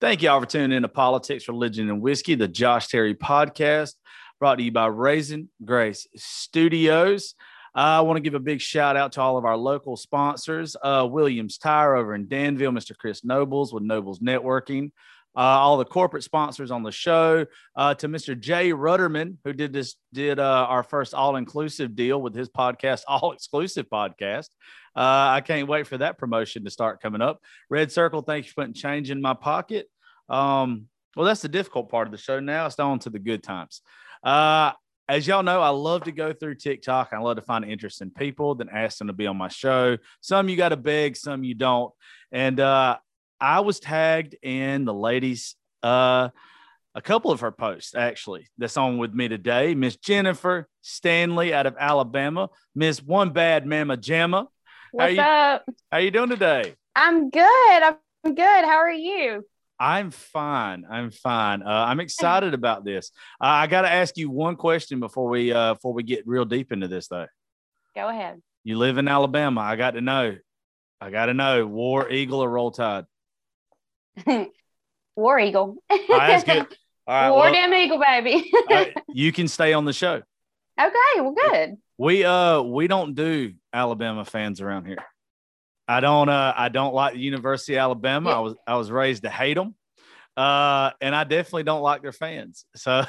Thank you all for tuning in to Politics, Religion, and Whiskey, the Josh Terry podcast, brought to you by Raisin Grace Studios. I want to give a big shout out to all of our local sponsors uh, Williams Tire over in Danville, Mr. Chris Nobles with Nobles Networking, uh, all the corporate sponsors on the show, uh, to Mr. Jay Rudderman, who did this, did uh, our first all inclusive deal with his podcast, All Exclusive Podcast. Uh, I can't wait for that promotion to start coming up. Red Circle, thank you for putting change in my pocket. Um, well, that's the difficult part of the show. Now it's on to the good times. Uh, as y'all know, I love to go through TikTok. I love to find interesting people, then ask them to be on my show. Some you got to beg, some you don't. And uh, I was tagged in the ladies, uh, a couple of her posts actually. That's on with me today. Miss Jennifer Stanley out of Alabama, Miss One Bad Mama Jamma. What's you, up? How you doing today? I'm good. I'm good. How are you? I'm fine. I'm fine. Uh, I'm excited about this. Uh, I got to ask you one question before we uh, before we get real deep into this, though. Go ahead. You live in Alabama. I got to know. I got to know. War Eagle or Roll Tide? War Eagle. All right, that's good. All right, War well, damn Eagle, baby. right, you can stay on the show. okay, well, good. We uh we don't do Alabama fans around here. I don't uh I don't like the University of Alabama. I was I was raised to hate them. Uh, and I definitely don't like their fans. So,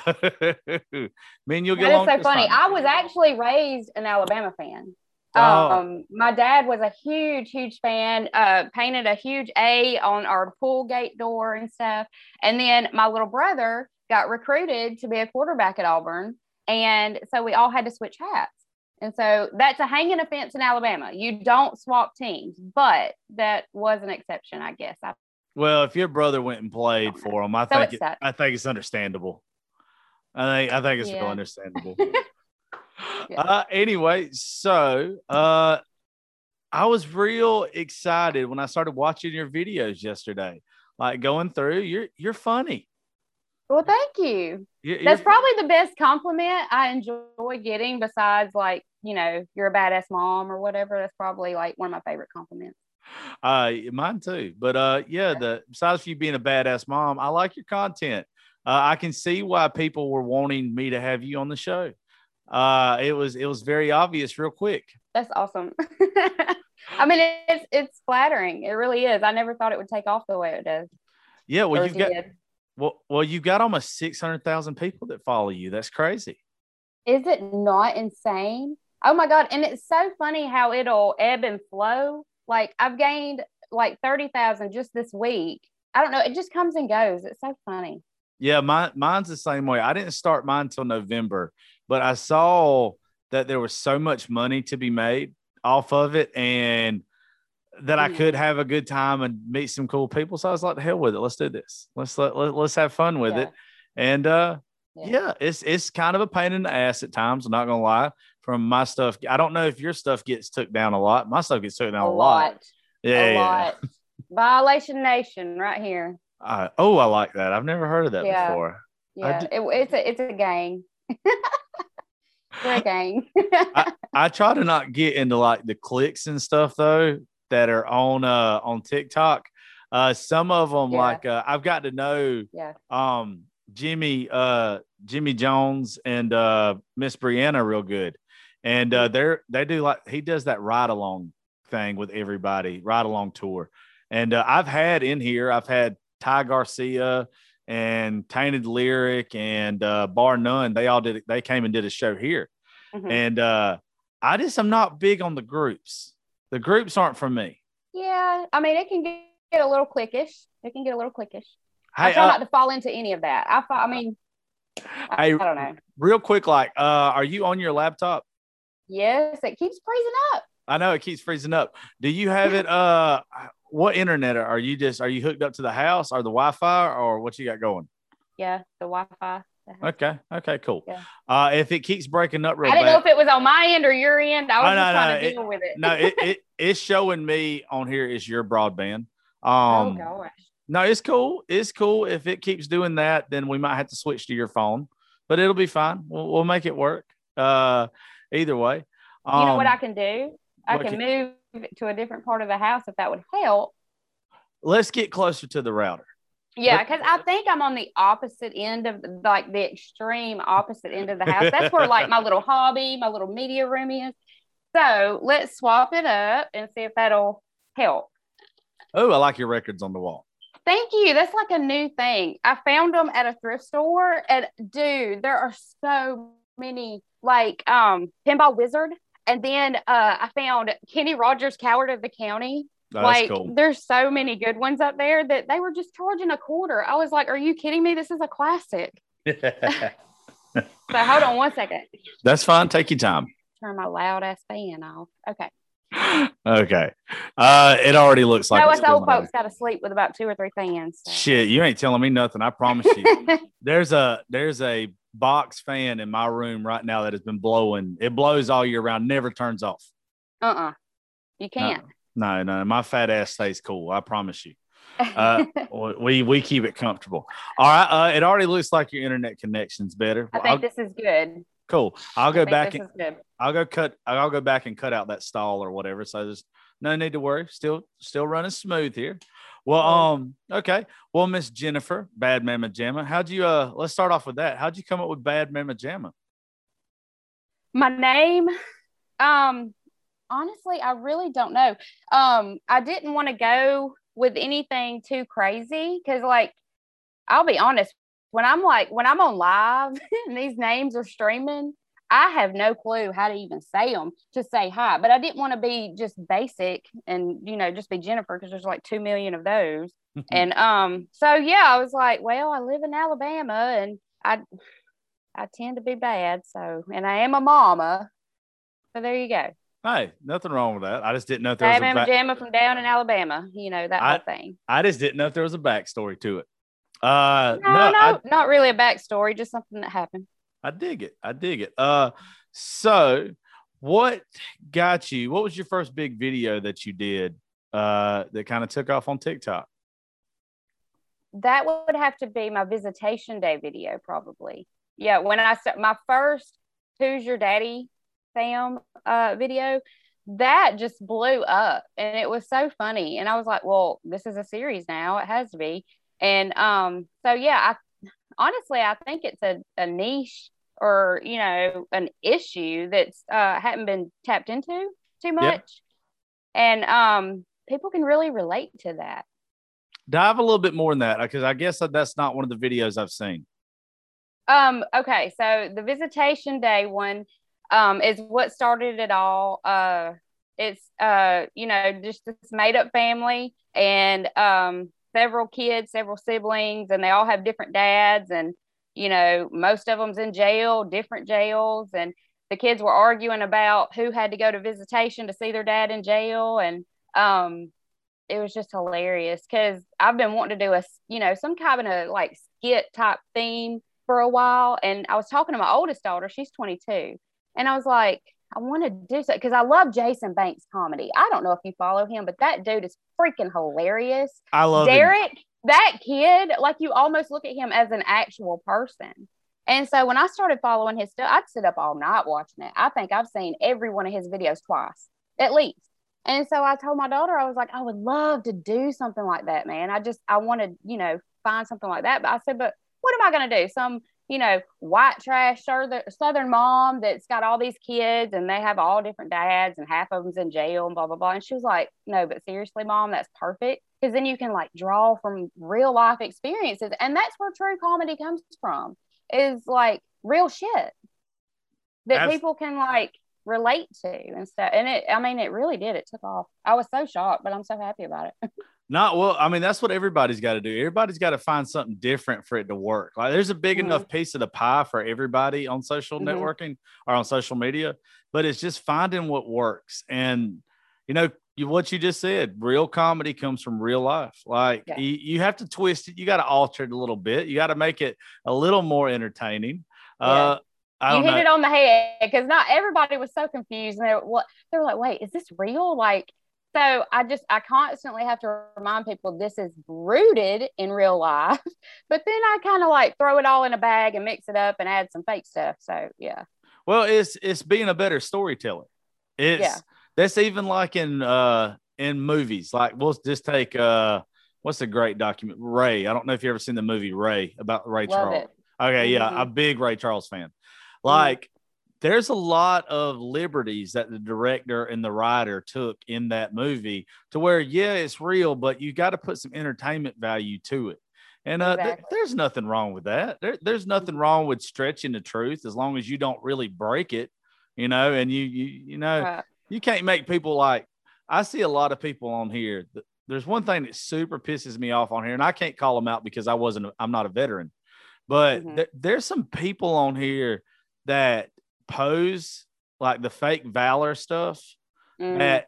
me and you'll get That along. so funny. fine. I was actually raised an Alabama fan. Oh. Um, my dad was a huge, huge fan. Uh, painted a huge A on our pool gate door and stuff. And then my little brother got recruited to be a quarterback at Auburn, and so we all had to switch hats. And so that's a hanging offense in Alabama. You don't swap teams, but that was an exception, I guess. I, Well, if your brother went and played for them, I So think it's it. I think it's understandable. I think I think it's real understandable. Yeah. uh, anyway, so uh, I was real excited when I started watching your videos yesterday. Like going through, you're you're funny. Well, thank you. You're, That's probably the best compliment I enjoy getting besides like, you know, you're a badass mom or whatever. That's probably like one of my favorite compliments. Uh, mine too. But uh, yeah, the besides you being a badass mom, I like your content. Uh, I can see why people were wanting me to have you on the show. Uh, it was it was very obvious real quick. That's awesome. I mean, it's it's flattering. It really is. I never thought it would take off the way it does. Yeah, well, you've got did. Well, well, you've got almost six hundred thousand people that follow you. That's crazy. Is it not insane? Oh my god! And it's so funny how it'll ebb and flow. Like I've gained like thirty thousand just this week. I don't know. It just comes and goes. It's so funny. Yeah, mine mine's the same way. I didn't start mine until November, but I saw that there was so much money to be made off of it and that I could have a good time and meet some cool people. So I was like, the hell with it. Let's do this. Let's let, let us have fun with Yeah. it. And uh Yeah. yeah. it's it's kind of a pain in the ass at times, I'm not gonna lie. From my stuff. I don't know if your stuff gets took down a lot. My stuff gets took down A a, lot. lot. Yeah. a yeah. lot. Violation Nation, right here. Uh, oh, I like that. I've never heard of that Yeah. before. Yeah, d- it, it's a it's a gang. We're a gang. I try to not get into like the clicks and stuff though that are on uh on TikTok. Uh some of them Yeah. like uh, I've got to know yeah. um Jimmy uh Jimmy Jones and uh Miss Brianna real good. And uh they're they do like he does that ride along thing with everybody, ride along tour. And uh, I've had in here, I've had Ty Garcia and Tainted Lyric and uh Bar None. They all did they came and did a show here. Mhm. And uh I just I'm not big on the groups. The groups aren't for me. Yeah, I mean, it can get, a little clickish. It can get a little clickish. I Hey, try uh, not to fall into any of that. I, I mean, I, I don't know. real quick, like, uh, are you on your laptop? Yes, it keeps freezing up. I know it keeps freezing up. Do you have it? Uh, what internet are you just? Are you hooked up to the house or the Wi-Fi or what you got going? Yeah, the Wi-Fi. Okay, okay, cool. Yeah. Uh, if it keeps breaking up real I didn't bad, know if it was on my end or your end. I was Oh, just no, trying no, to it- deal with it. no, it, it it's showing me on here is your broadband. oh Um, gosh. no, it's cool. It's cool. If it keeps doing that, then we might have to switch to your phone, but it'll be fine. We'll, we'll make it work. Uh, either way. you know what Um, I can do? I what can move to a different part of the house if that would help. let's get closer to the router. Yeah, because I think I'm on the opposite end of like the extreme opposite end of the house. That's where like my little hobby, my little media room is. So let's swap it up and see if that'll help. Oh, I like your records on the wall. Thank you. That's like a new thing. I found them at a thrift store, and dude, there are so many like um Pinball Wizard, and then uh I found Kenny Rogers, Coward of the County. Oh, like cool. there's so many good ones up there that they were just charging a quarter. I was like, "Are you kidding me? This is a classic." So hold on one second. That's fine. Take your time. Turn my loud ass fan off. Okay. Okay. Uh, it already looks like no, us old folks got to sleep with about two or three fans. so. Shit, you ain't telling me nothing. I promise you. there's a there's a box fan in my room right now that has been blowing. It blows all year round, never turns off. uh-uh. You can't. No, no, my fat ass stays cool. I promise you. Uh, we we keep it comfortable. All right. Uh, it already looks like your internet connection's better. I I'll- think this is good. cool. I'll go back and. I'll go cut. I'll go back and cut out that stall or whatever. So there's no need to worry. Still, still running smooth here. Well, um, okay. Well, Miss Jennifer, Bad Mama Jamma, how'd you? Uh, let's start off with that. How'd you come up with Bad Mama Jamma? My name, um, honestly, I really don't know. Um, I didn't want to go with anything too crazy because, like, I'll be honest, when I'm like when I'm on live and these names are streaming, I have no clue how to even say them to say hi. But I didn't want to be just basic and you know just be Jennifer because there's like two million of those. and um, so yeah, I was like, well, I live in Alabama and I I tend to be bad, so and I am a mama. So there you go. Hey, nothing wrong with that. I just didn't know if there was a Alabama back, Jamma from down in Alabama, you know, that I- whole thing. I just didn't know if there was a backstory to it. Uh, No, no, no, I, not really a backstory, just something that happened. I dig it. I dig it. Uh, so what got you? What was your first big video that you did? Uh, that kind of took off on TikTok. That would have to be my visitation day video, probably. Yeah, when I start my first "Who's Your Daddy" fam uh, video, that just blew up, and it was so funny. And I was like, "Well, this is a series now; it has to be." And um, so yeah, I honestly I think it's a, a niche or you know an issue that's uh, hadn't been tapped into too much, and um, people can really relate to that. Dive a little bit more in that because I guess that that's not one of the videos I've seen. Um, okay, so the visitation day one um is what started it all. Uh it's uh, you know, just this made up family and um several kids, several siblings, and they all have different dads and you know, most of them's in jail, different jails, and the kids were arguing about who had to go to visitation to see their dad in jail and um it was just hilarious because I've been wanting to do a you know some kind of like skit type theme for a while. And I was talking to my oldest daughter, she's 22. And I was like, I want to do so because I love Jason Banks comedy. I don't know if you follow him, but that dude is freaking hilarious. I love him. Derek, that kid, like you almost look at him as an actual person. And so when I started following his stuff, I'd sit up all night watching it. I think I've seen every one of his videos twice, at least. And so I told my daughter, I was like, I would love to do something like that, man. I just, I want to, you know, find something like that. But I said, but what am I going to do? Some, you know, white trash southern, mom that's got all these kids and they have all different dads and half of them's in jail and blah, blah, blah. And she was like, no, but seriously, mom, that's perfect. Because then you can like draw from real life experiences. And that's where true comedy comes from is like real shit that Abs- people can like relate to and stuff. And it, I mean, it really did. It took off. I was so shocked, but I'm so happy about it. Not well. I mean, that's what everybody's got to do. Everybody's got to find something different for it to work. Like, there's a big Mhm. enough piece of the pie for everybody on social Mhm. networking or on social media, but it's just finding what works. And you know, you, what you just said, real comedy comes from real life. Like, Yeah. you, you have to twist it. You got to alter it a little bit. You got to make it a little more entertaining. Uh, I you hit know. it on the head because not everybody was so confused. And they were, what they were like, wait, is this real? Like, so I just I constantly have to remind people this is rooted in real life, but then I kind of like throw it all in a bag and mix it up and add some fake stuff. So yeah, Well, it's it's being a better storyteller. It's Yeah. that's even like in uh in movies. Like we'll just take uh what's a great document? Ray. I don't know if you ever seen the movie Ray about Ray Love Charles. it. Okay, yeah, Mhm. a big Ray Charles fan. Like, there's a lot of liberties that the director and the writer took in that movie to where, yeah, it's real, but you got to put some entertainment value to it. And uh, th- there's nothing wrong with that. There, there's nothing wrong with stretching the truth as long as you don't really break it, you know. And you, you, you know, Right. you can't make people like I see a lot of people on here. that- There's one thing that super pisses me off on here, and I can't call them out because I wasn't. I'm not a veteran, but Mhm. th- there's some people on here that pose like the fake valor stuff. Mm. That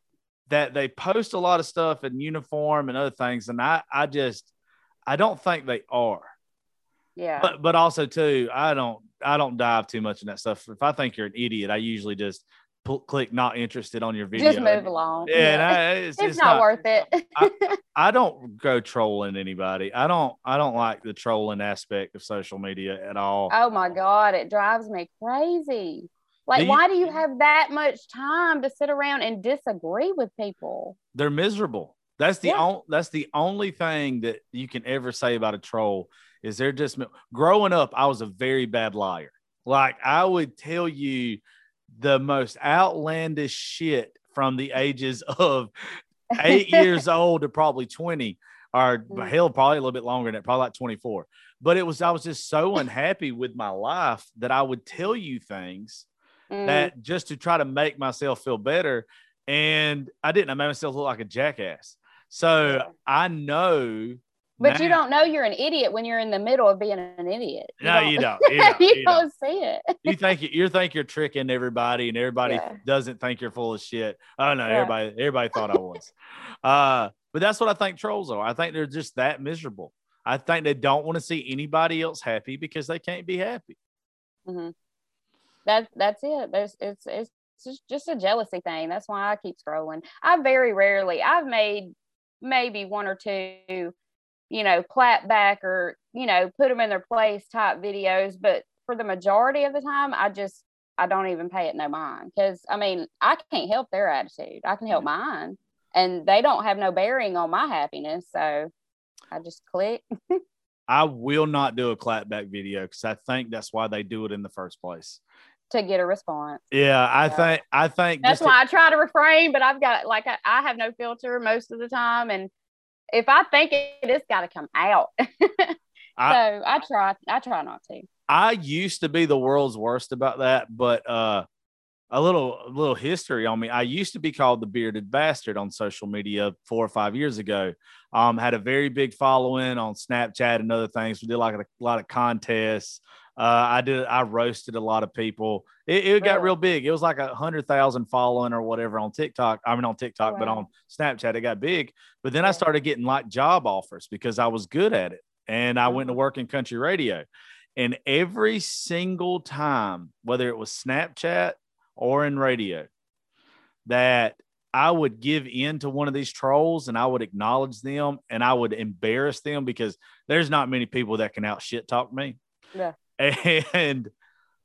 that they post a lot of stuff in uniform and other things, and I I just I don't think they are. yeah. But but also too, I don't I don't dive too much in that stuff. If I think you're an idiot, I usually just click not interested on your video. Just move along. Yeah, I, it's, it's, it's not, worth it. I don't go trolling anybody. I don't. I don't like the trolling aspect of social media at all. oh my God, it drives me crazy. Like, Do you- why do you have that much time to sit around and disagree with people? They're miserable. That's the Yeah. only. That's the only thing that you can ever say about a troll is they're just growing up. I was a very bad liar. Like I would tell you the most outlandish shit from the ages of eight years old to probably 20 or Mm. hell probably a little bit longer than that probably like 24 but it was i was just so unhappy with my life that i would tell you things Mm, that just to try to make myself feel better and i didn't i made myself look like a jackass. So i know but you don't know you're an idiot when you're in the middle of being an idiot. no you don't you You, don't, you don't. don't see it. you think you, you think you're tricking everybody and everybody Yeah. doesn't think you're full of shit. Oh no, Yeah. everybody everybody thought I was. Uh, but that's what I think trolls are. I think they're just that miserable. I think they don't want to see anybody else happy because they can't be happy. That that's it. There's it's it's just, just a jealousy thing. That's why I keep scrolling. I very rarely I've made maybe one or two, you know, clap back or you know put them in their place type videos, but for the majority of the time, I just I don't even pay it no mind because I mean I can't help their attitude. I can help mine, and they don't have no bearing on my happiness. So I just click. I will not do a clapback video because I think that's why they do it in the first place. to get a response. Yeah, I Yeah. think I think That's why I try to refrain, but I've got like I, I have no filter most of the time, and if I think it, it's got to come out. So I try. I try not to. I used to be the world's worst about that, but uh, a little a little history on me. I used to be called the bearded bastard on social media four or five years ago. Um, had a very big following on Snapchat and other things. We did like a, lot of contests. Uh, I did. I roasted a lot of people. It, it got real big. It was like a hundred thousand following or whatever on TikTok. I mean on TikTok, but on Snapchat it got big. But then I started getting like job offers because I was good at it, and I went to Mhm. work in country radio. And every single time, whether it was Snapchat or in radio, that I would give in to one of these trolls and I would acknowledge them and I would embarrass them because there's not many people that can out shit talk me. Yeah. And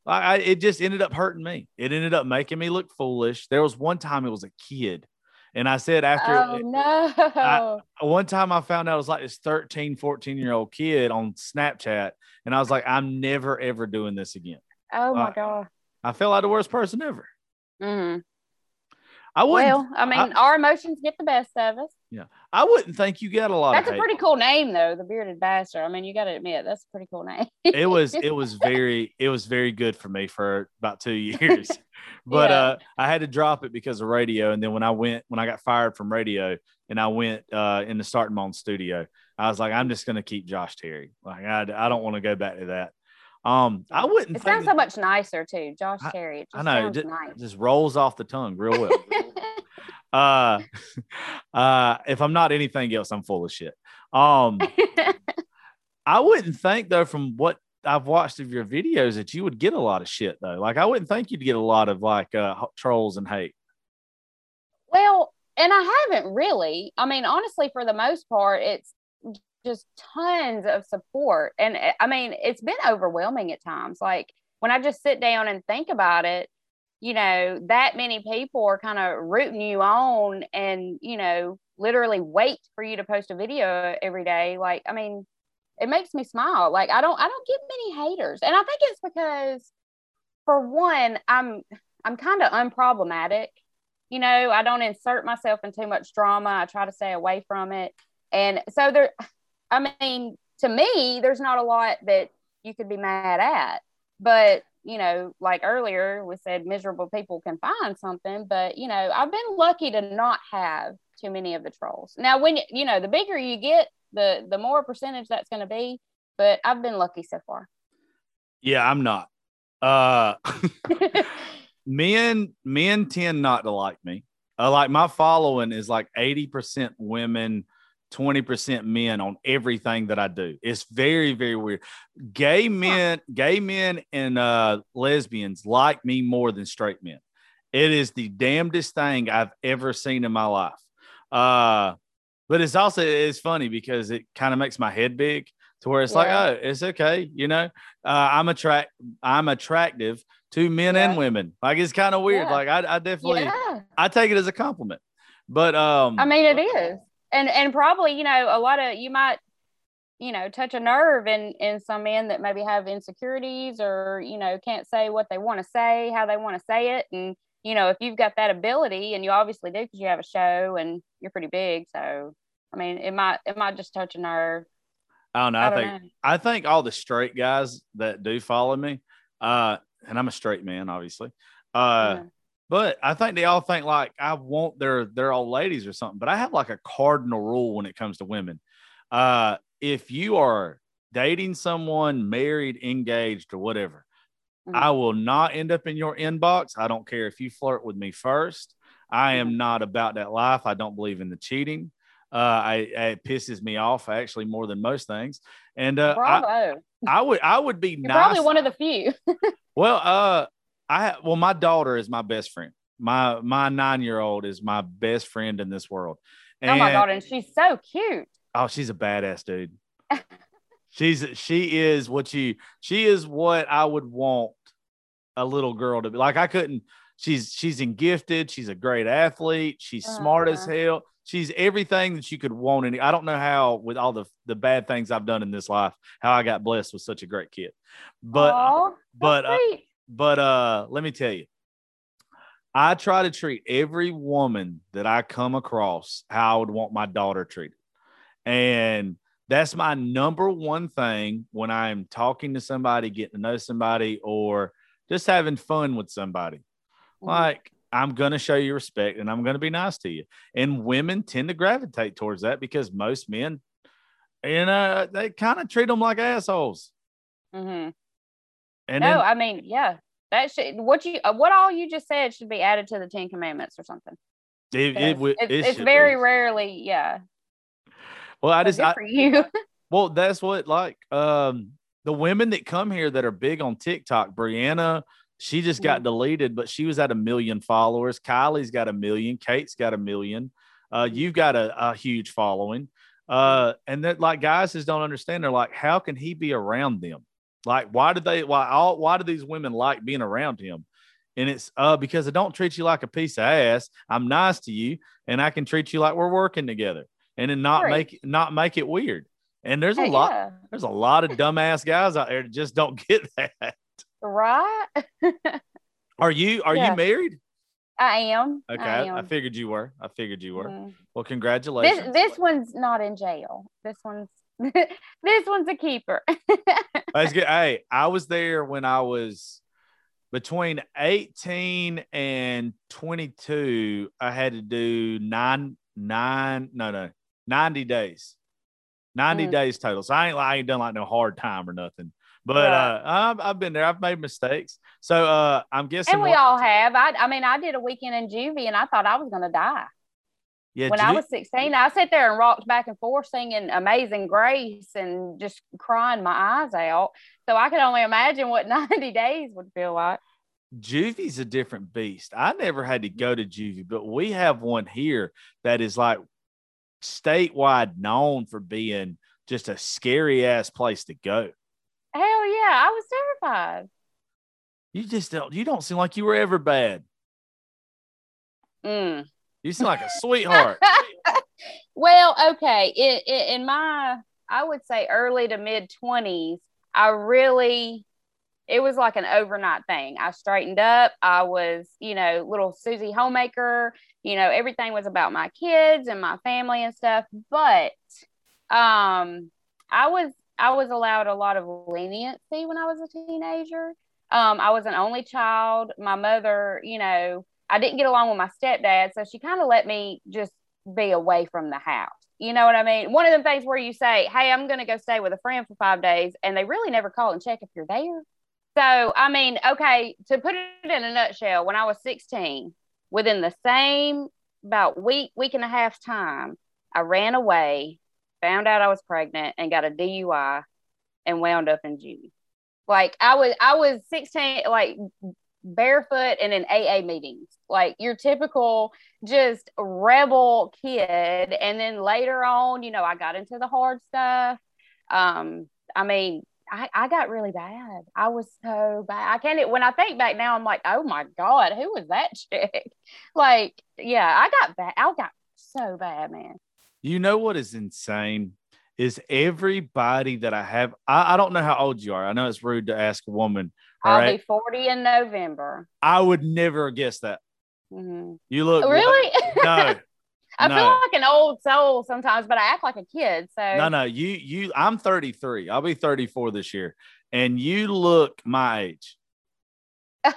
I, I- it just ended up hurting me. It ended up making me look foolish. There was one time it was a kid. And I said, after oh no! one time I found out it was like this 13, 14 year old kid on Snapchat. And I was like, I'm never, ever doing this again. oh my uh, god! I felt like the worst person ever. Mm-hmm. I wouldn't, Well, I mean, our emotions get the best of us. I wouldn't think you got a lot That's a pretty cool name, though. The bearded bastard. I mean, you got to admit that's a pretty cool name. it was, it was very, it was very good for me for about two years. but Yeah. uh, I had to drop it because of radio. And then when I went, when I got fired from radio and I went uh, in the starting my own studio, I was like, I'm just going to keep Josh Terry. Like, I, I don't want to go back to that. Um, I wouldn't It sounds so much nicer too, Josh I- Terry. It I know, sounds ju- nice. just rolls off the tongue real well. uh, uh, if I'm not anything else, I'm full of shit. Um, I wouldn't think though, from what I've watched of your videos, that you would get a lot of shit though. Like, I wouldn't think you'd get a lot of like uh, trolls and hate. Well, and I haven't really. I mean, honestly, for the most part, it's just tons of support. And uh, I mean, it's been overwhelming at times. Like when I just sit down and think about it, you know, that many people are kind of rooting you on and, you know, literally wait for you to post a video every day. Like, I mean, it makes me smile. Like I don't I don't get many haters. And I think it's because for one, I'm I'm kind of unproblematic. You know, I don't insert myself in too much drama. I try to stay away from it. And so there I mean, to me, there's not a lot that you could be mad at. But, you know, like earlier we said miserable people can find something, but you know, I've been lucky to not have too many of the trolls. Now when you know, the bigger you get, the the more percentage that's going to be. But I've been lucky so far. Yeah, I'm not. Uh, men men tend not to like me. Uh, like my following is like 80% women, 20% men on everything that I do. It's very, very weird. Gay men, gay men and uh, lesbians like me more than straight men. It is the damnedest thing I've ever seen in my life. Uh, but it's also it's funny because it kind of makes my head big to where it's yeah. like oh it's okay you know uh, i'm attract i'm attractive to men yeah. and women like it's kind of weird yeah. like I, I definitely i take it as a compliment but um i mean it is and and probably you know a lot of you might you know touch a nerve in in some men that maybe have insecurities or you know can't say what they want to say how they want to say it and you know, if you've got that ability, and you obviously do because you have a show and you're pretty big, so I mean, it might it might just touch a nerve. I don't know. I, I think know. I think all the straight guys that do follow me, uh, and I'm a straight man, obviously. Uh, yeah. But I think they all think like I want their their old ladies or something. But I have like a cardinal rule when it comes to women. Uh, if you are dating someone, married, engaged, or whatever, Mm-hmm. I will not end up in your inbox. I don't care if you flirt with me first. I am mm-hmm. not about that life. I don't believe in the cheating. Uh, I, it pisses me off actually more than most things. And uh, I, I, would I would be nice. Probably one of the few. well, uh, I well, my daughter is my best friend. My my nine year old is my best friend in this world. And, oh my god, and she's so cute. Oh, she's a badass dude. she's she is what you she is what I would want a little girl to be like. I couldn't. She's she's in gifted. She's a great athlete. She's uh-huh. smart as uh-huh. hell. She's everything that you could want. Any. I don't know how with all the the bad things I've done in this life, how I got blessed with such a great kid. But Aww, but uh, but uh, let me tell you. I try to treat every woman that I come across how I would want my daughter treated. And that's my number one thing when I'm talking to somebody, getting to know somebody, or just having fun with somebody. Mm-hmm. Like, I'm going to show you respect and I'm going to be nice to you. And women tend to gravitate towards that because most men, you know, they kind of treat them like assholes. Mm-hmm. And no, then, I mean, yeah, that should what you uh, what all you just said should be added to the Ten Commandments or something. It, it, it, it's, it's very be. rarely, yeah. Well, I just I, for you. well, that's what like um the women that come here that are big on TikTok, Brianna, she just got deleted, but she was at a million followers. Kylie's got a million. Kate's got a million. Uh, you've got a, a huge following. Uh, and that like guys just don't understand. They're like, how can he be around them? Like, why do they? Why all? Why do these women like being around him? And it's uh because I don't treat you like a piece of ass. I'm nice to you, and I can treat you like we're working together, and then not make not make it weird. And there's a hey, lot, yeah. there's a lot of dumbass guys out there that just don't get that. Right. are you are yeah. you married? I am. Okay, I, am. I, figured you were. I figured you were. Mm-hmm. Well, congratulations. This this one's not in jail. This one's this one's a keeper. That's good. Hey, I was there when I was between 18 and 22. I had to do nine nine no no 90 days 90 mm. days total. So I ain't, I ain't done like no hard time or nothing. But right. uh, I've, I've been there. I've made mistakes. So uh, I'm guessing. And we all have. I, I mean, I did a weekend in juvie and I thought I was going to die. Yeah, when I was 16, I sat there and rocked back and forth singing Amazing Grace and just crying my eyes out. So I could only imagine what 90 days would feel like. Juvie's a different beast. I never had to go to juvie, but we have one here that is like statewide known for being just a scary ass place to go. Hell yeah, I was terrified. You just don't. You don't seem like you were ever bad. Mm. You seem like a sweetheart. Well, okay. It, it, in my, I would say early to mid 20s, I really, it was like an overnight thing. I straightened up. I was, you know, little Susie homemaker. You know, everything was about my kids and my family and stuff. But um, I was, I was allowed a lot of leniency when I was a teenager. Um, I was an only child. My mother, you know, I didn't get along with my stepdad, so she kind of let me just be away from the house. You know what I mean? One of them things where you say, Hey, I'm going to go stay with a friend for five days, and they really never call and check if you're there. So, I mean, okay, to put it in a nutshell, when I was 16, within the same about week, week and a half time, I ran away, found out I was pregnant, and got a DUI and wound up in juvie. Like I was, I was 16, like barefoot and in AA meetings, like your typical just rebel kid. And then later on, you know, I got into the hard stuff. Um, I mean, I, I got really bad. I was so bad. I can't, when I think back now, I'm like, oh my God, who was that chick? like, yeah, I got bad. I got so bad, man. You know what is insane? Is everybody that I have, I, I don't know how old you are. I know it's rude to ask a woman I'll right? be 40 in November. I would never guess that. Mm-hmm. You look really? no. I no. feel like an old soul sometimes, but I act like a kid. So no, no, you you I'm 33. I'll be 34 this year. And you look my age.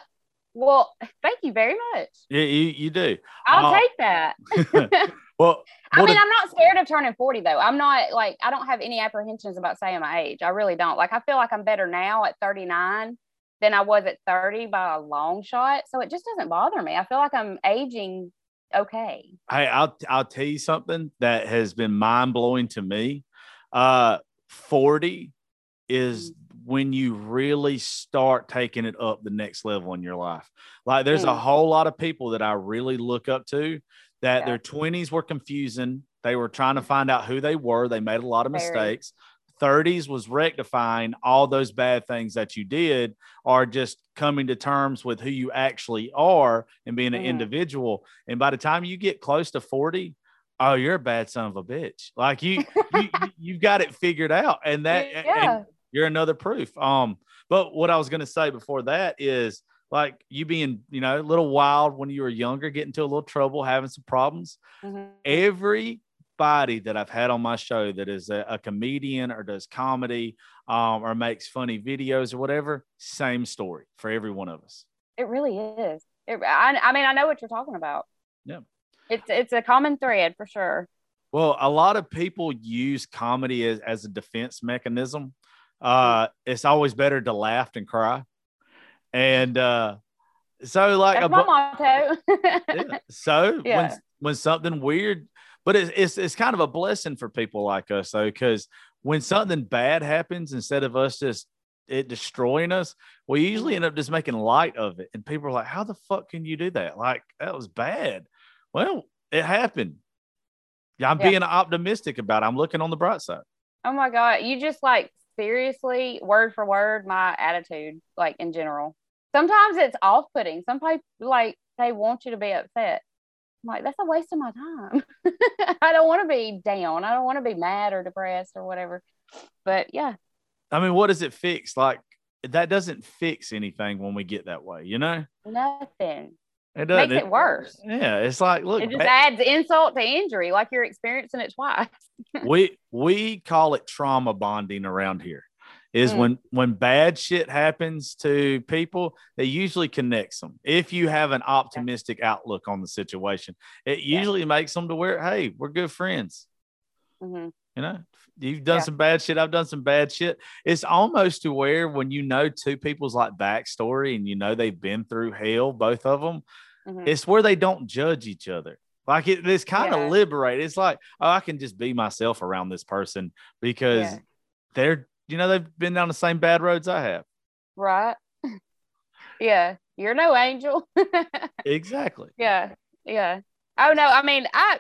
well, thank you very much. Yeah, you, you do. I'll uh, take that. well, I mean, I'm not scared of turning 40 though. I'm not like I don't have any apprehensions about saying my age. I really don't. Like I feel like I'm better now at 39 than I was at 30 by a long shot. So it just doesn't bother me. I feel like I'm aging okay. Hey, I'll I'll tell you something that has been mind blowing to me. Uh 40 is mm-hmm. when you really start taking it up the next level in your life. Like there's mm. a whole lot of people that I really look up to that yeah. their 20s were confusing. They were trying to find out who they were. They made a lot of Very. mistakes. 30s was rectifying all those bad things that you did or just coming to terms with who you actually are and being an mm. individual and by the time you get close to 40 oh you're a bad son of a bitch like you, you you've got it figured out and that yeah. and you're another proof um but what i was going to say before that is like you being you know a little wild when you were younger getting into a little trouble having some problems mm-hmm. every anybody that I've had on my show that is a, a comedian or does comedy um, or makes funny videos or whatever, same story for every one of us. It really is. It, I, I mean, I know what you're talking about. Yeah. It's it's a common thread for sure. Well, a lot of people use comedy as, as a defense mechanism. Uh, it's always better to laugh than cry. And uh, so, like, That's a, my motto. yeah. So, yeah. when when something weird but it's, it's it's kind of a blessing for people like us though because when something bad happens instead of us just it destroying us we usually end up just making light of it and people are like how the fuck can you do that? Like that was bad. Well it happened. Yeah i'm yeah. being optimistic about it. I'm looking on the bright side. Oh my god. You just like seriously word for word my attitude like in general. Sometimes it's off-putting. Some people like they want you to be upset like, that's a waste of my time. I don't want to be down. I don't want to be mad or depressed or whatever. But yeah. I mean, what does it fix? Like that doesn't fix anything when we get that way, you know? Nothing. It does makes it, it worse. Yeah, it's like look, it just adds insult to injury, like you're experiencing it twice. we we call it trauma bonding around here is mm. when when bad shit happens to people they usually connects them if you have an optimistic outlook on the situation it usually yeah. makes them to where hey we're good friends mm-hmm. you know you've done yeah. some bad shit i've done some bad shit it's almost to where when you know two people's like backstory and you know they've been through hell both of them mm-hmm. it's where they don't judge each other like it, it's kind of yeah. liberated. It's like, oh, I can just be myself around this person because yeah. they're you know they've been down the same bad roads I have. Right. yeah, you're no angel. exactly. Yeah. Yeah. Oh no, I mean, I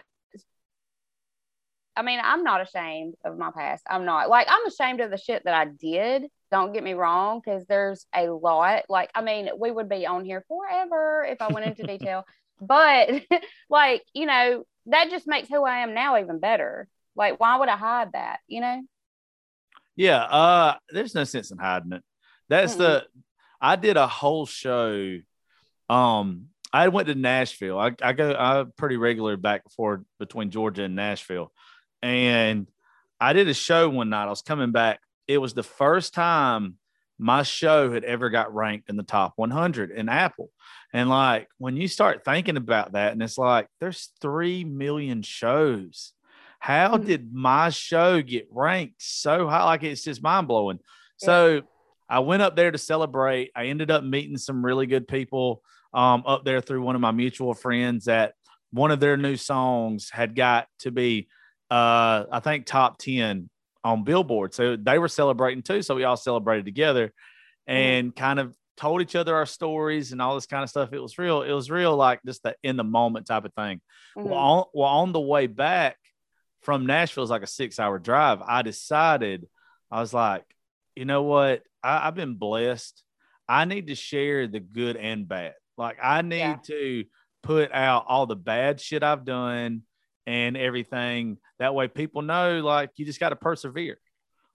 I mean, I'm not ashamed of my past. I'm not. Like I'm ashamed of the shit that I did. Don't get me wrong cuz there's a lot. Like I mean, we would be on here forever if I went into detail. but like, you know, that just makes who I am now even better. Like, why would I hide that? You know? Yeah. Uh, there's no sense in hiding it. That's mm the. I did a whole show. Um, I went to Nashville. I, I go. I'm pretty regular back and forth between Georgia and Nashville, and I did a show one night. I was coming back. It was the first time my show had ever got ranked in the top 100 in Apple. And like when you start thinking about that, and it's like there's 3 million shows. How mm-hmm. did my show get ranked so high? Like it's just mind blowing. Yeah. So I went up there to celebrate. I ended up meeting some really good people um, up there through one of my mutual friends that one of their new songs had got to be, uh, I think, top 10 on Billboard. So they were celebrating too. So we all celebrated together mm-hmm. and mm-hmm. kind of told each other our stories and all this kind of stuff. It was real. It was real, like just the in the moment type of thing. Mm-hmm. Well, on, well, on the way back from Nashville is like a six hour drive. I decided, I was like, you know what? I, have been blessed. I need to share the good and bad. Like I need yeah. to put out all the bad shit I've done and everything. That way people know like you just got to persevere.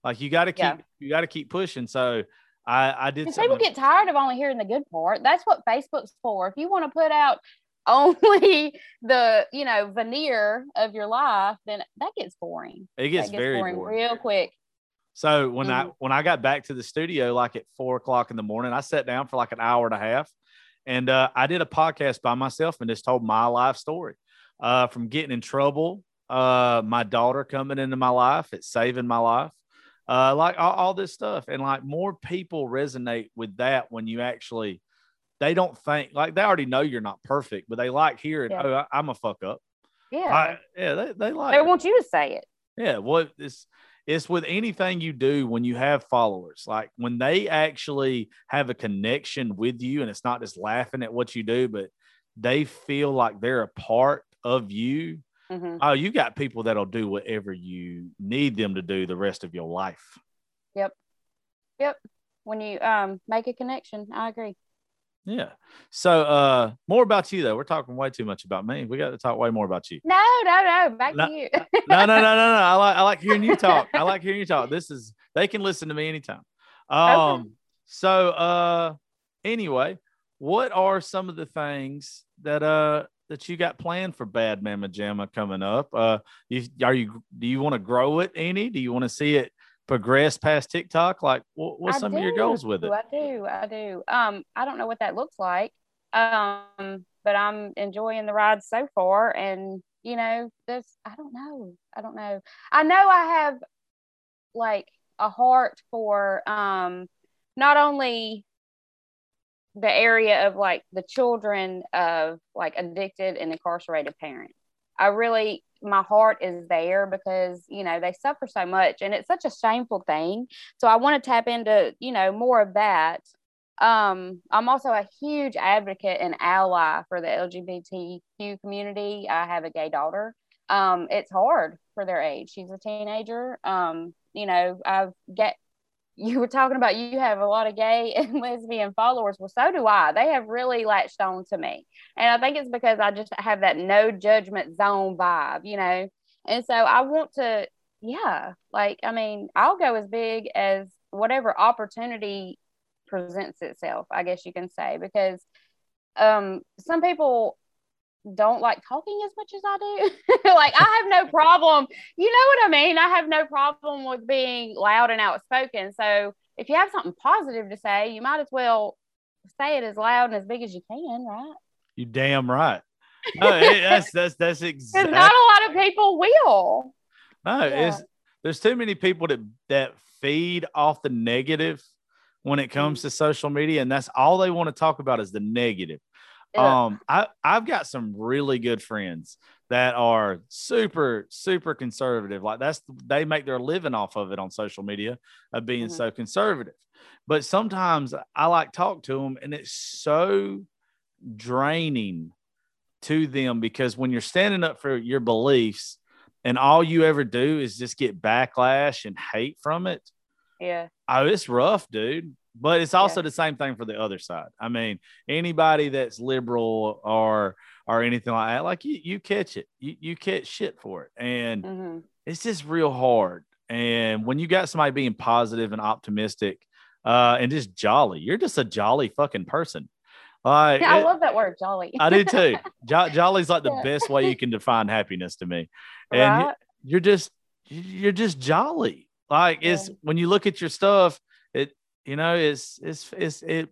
Like you got to keep yeah. you got to keep pushing. So I I did people get tired of only hearing the good part. That's what Facebook's for. If you want to put out only the you know veneer of your life, then that gets boring. It gets, gets very boring, boring, real quick. So when mm-hmm. I when I got back to the studio like at four o'clock in the morning, I sat down for like an hour and a half, and uh, I did a podcast by myself and just told my life story uh, from getting in trouble, uh, my daughter coming into my life, it's saving my life, uh, like all, all this stuff. And like more people resonate with that when you actually, they don't think like they already know you're not perfect, but they like hearing, yeah. oh, I, am a fuck up. Yeah. I, yeah. They, they like, they it. want you to say it. Yeah. What it's, it's with anything you do when you have followers like when they actually have a connection with you and it's not just laughing at what you do but they feel like they're a part of you, mm-hmm. oh, you got people that'll do whatever you need them to do the rest of your life. Yep. Yep. When you um make a connection, I agree. Yeah. So uh more about you though. We're talking way too much about me. We got to talk way more about you. No, no, no. Back no, to you. no, no, no, no, no. I like I like hearing you talk. I like hearing you talk. This is they can listen to me anytime. Um okay. so uh anyway, what are some of the things that uh that you got planned for Bad Mama Jamma coming up? Uh, you are you do you want to grow it any? Do you want to see it progress past TikTok? Like, what, what's I some do. of your goals with it? I do, I do. Um, I don't know what that looks like. Um, but I'm enjoying the ride so far, and you know, this I don't know, I don't know. I know I have like a heart for um not only the area of like the children of like addicted and incarcerated parents. I really, my heart is there because, you know, they suffer so much and it's such a shameful thing. So I want to tap into, you know, more of that. Um, I'm also a huge advocate and ally for the LGBTQ community. I have a gay daughter. Um, it's hard for their age. She's a teenager. Um, you know, I've get you were talking about you have a lot of gay and lesbian followers. Well, so do I. They have really latched on to me. And I think it's because I just have that no judgment zone vibe, you know? And so I want to, yeah, like, I mean, I'll go as big as whatever opportunity presents itself, I guess you can say, because um, some people don't like talking as much as I do. like I have no problem. You know what I mean? I have no problem with being loud and outspoken. So if you have something positive to say, you might as well say it as loud and as big as you can, right? You damn right. No, it, that's that's that's exactly. not a lot of people will. No, yeah. it's there's too many people that that feed off the negative when it comes mm-hmm. to social media, and that's all they want to talk about is the negative. Um, I I've got some really good friends that are super super conservative. Like that's they make their living off of it on social media of being mm-hmm. so conservative. But sometimes I like talk to them, and it's so draining to them because when you're standing up for your beliefs and all you ever do is just get backlash and hate from it. Yeah. Oh, it's rough, dude. But it's also yeah. the same thing for the other side. I mean, anybody that's liberal or or anything like that, like you you catch it. You you catch shit for it. And Mhm. it's just real hard. And when you got somebody being positive and optimistic, uh, and just jolly, you're just a jolly fucking person. Like Yeah, I it- love that word, jolly. I do too. Jo- jolly's like the Yeah. best way you can define happiness to me. And right? you're just you're just jolly. Like it's when you look at your stuff, you know it's it's it's it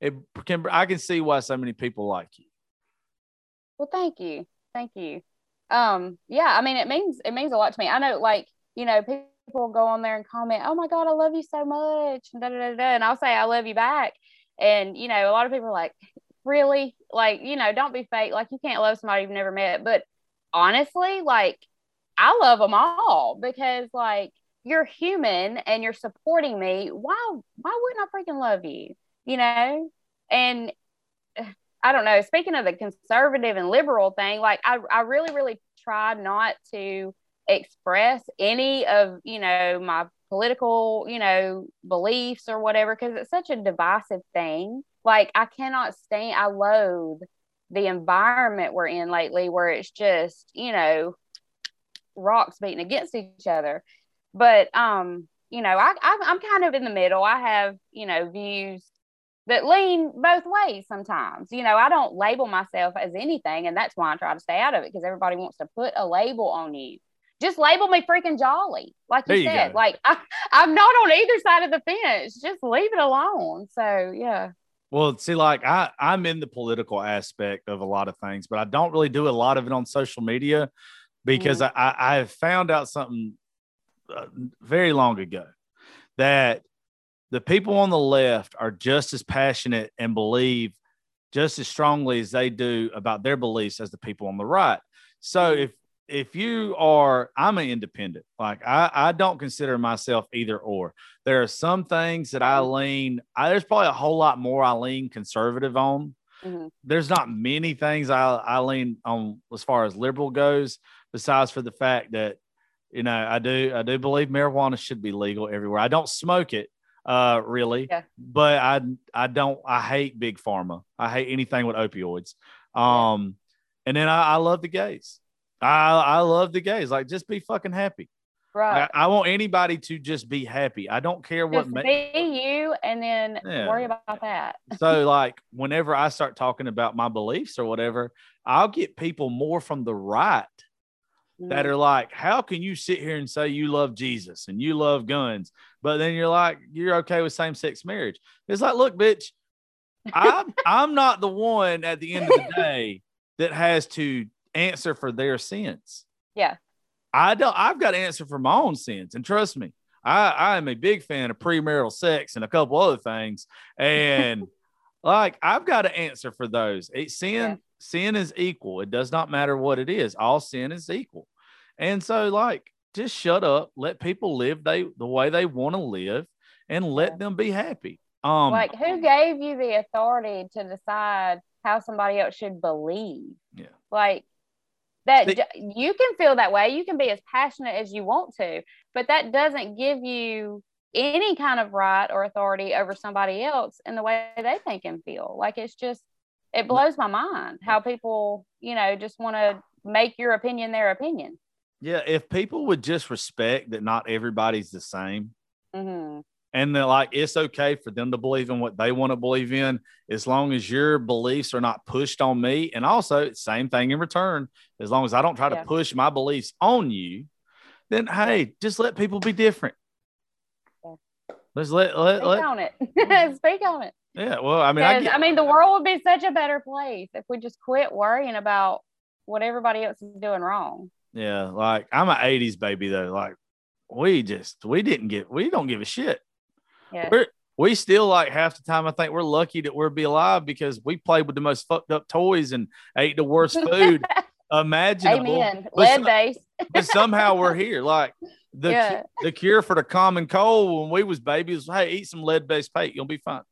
it can I can see why so many people like you. Well, thank you. Thank you. Um, yeah, I mean it means it means a lot to me. I know like, you know, people go on there and comment, Oh my God, I love you so much, and da da da da. And I'll say I love you back. And you know, a lot of people are like, Really? Like, you know, don't be fake. Like you can't love somebody you've never met. But honestly, like I love them all because like you're human and you're supporting me. Why why wouldn't I freaking love you? You know? And I don't know. Speaking of the conservative and liberal thing, like I, I really, really try not to express any of, you know, my political, you know, beliefs or whatever, because it's such a divisive thing. Like I cannot stand, I loathe the environment we're in lately where it's just, you know, rocks beating against each other. But, um, you know, I, I I'm kind of in the middle. I have, you know, views that lean both ways sometimes. You know, I don't label myself as anything, and that's why I try to stay out of it because everybody wants to put a label on you. Just label me freaking jolly, like you you said. go. Like I, I'm not on either side of the fence. Just leave it alone. So yeah, Well, see, like I, I'm in the political aspect of a lot of things, but I don't really do a lot of it on social media because I, I, I have found out something uh, very long ago that the people on the left are just as passionate and believe just as strongly as they do about their beliefs as the people on the right. So if if you are i'm an independent like i i don't consider myself either or there are some things that i lean I, there's probably a whole lot more i lean conservative on Mhm. there's not many things i i lean on as far as liberal goes besides for the fact that you know i do i do believe marijuana should be legal everywhere i don't smoke it uh really Yeah. but i i don't i hate big pharma i hate anything with opioids um and then I, I love the gays I I love the gays. Like, just be fucking happy. right. I, I want anybody to just be happy. I don't care what. Just Ma- be you, and then Yeah. worry about that. so, like, whenever I start talking about my beliefs or whatever, I'll get people more from the right that are mm-hmm. like, "How can you sit here and say you love Jesus and you love guns, but then you're like, you're okay with same sex marriage?" It's like, look, bitch, I'm I'm not the one at the end of the day that has to answer for their sins. Yeah. I don't. I've got to answer for my own sins, and trust me, I I am a big fan of premarital sex and a couple other things, and like I've got to answer for those. It, sin Yeah. sin is equal. It does not matter what it is. All sin is equal, and so like just shut up. Let people live they the way they want to live, and let them be happy. Um, like who gave you the authority to decide how somebody else should believe Yeah. like that j- you can feel that way you can be as passionate as you want to but that doesn't give you any kind of right or authority over somebody else in the way they think and feel like it's just it blows my mind how people you know just want to make your opinion their opinion yeah, if people would just respect that not everybody's the same, hmm and that like it's okay for them to believe in what they want to believe in as long as your beliefs are not pushed on me and also same thing in return as long as i don't try Yeah. to push my beliefs on you then hey just let people be different Yeah. let's let let, speak let on it speak on it yeah well i mean I, get, I mean, the world would be such a better place if we just quit worrying about what everybody else is doing wrong. Yeah like i'm an 80s baby though like we just we didn't get we don't give a shit Yeah. We're, we still like half the time. I think we're lucky that we're be alive because we played with the most fucked up toys and ate the worst food imaginable. Amen. Lead based. but somehow we're here. Like the Yeah. the cure for the common cold when we was babies. Hey, eat some lead based paint. You'll be fine.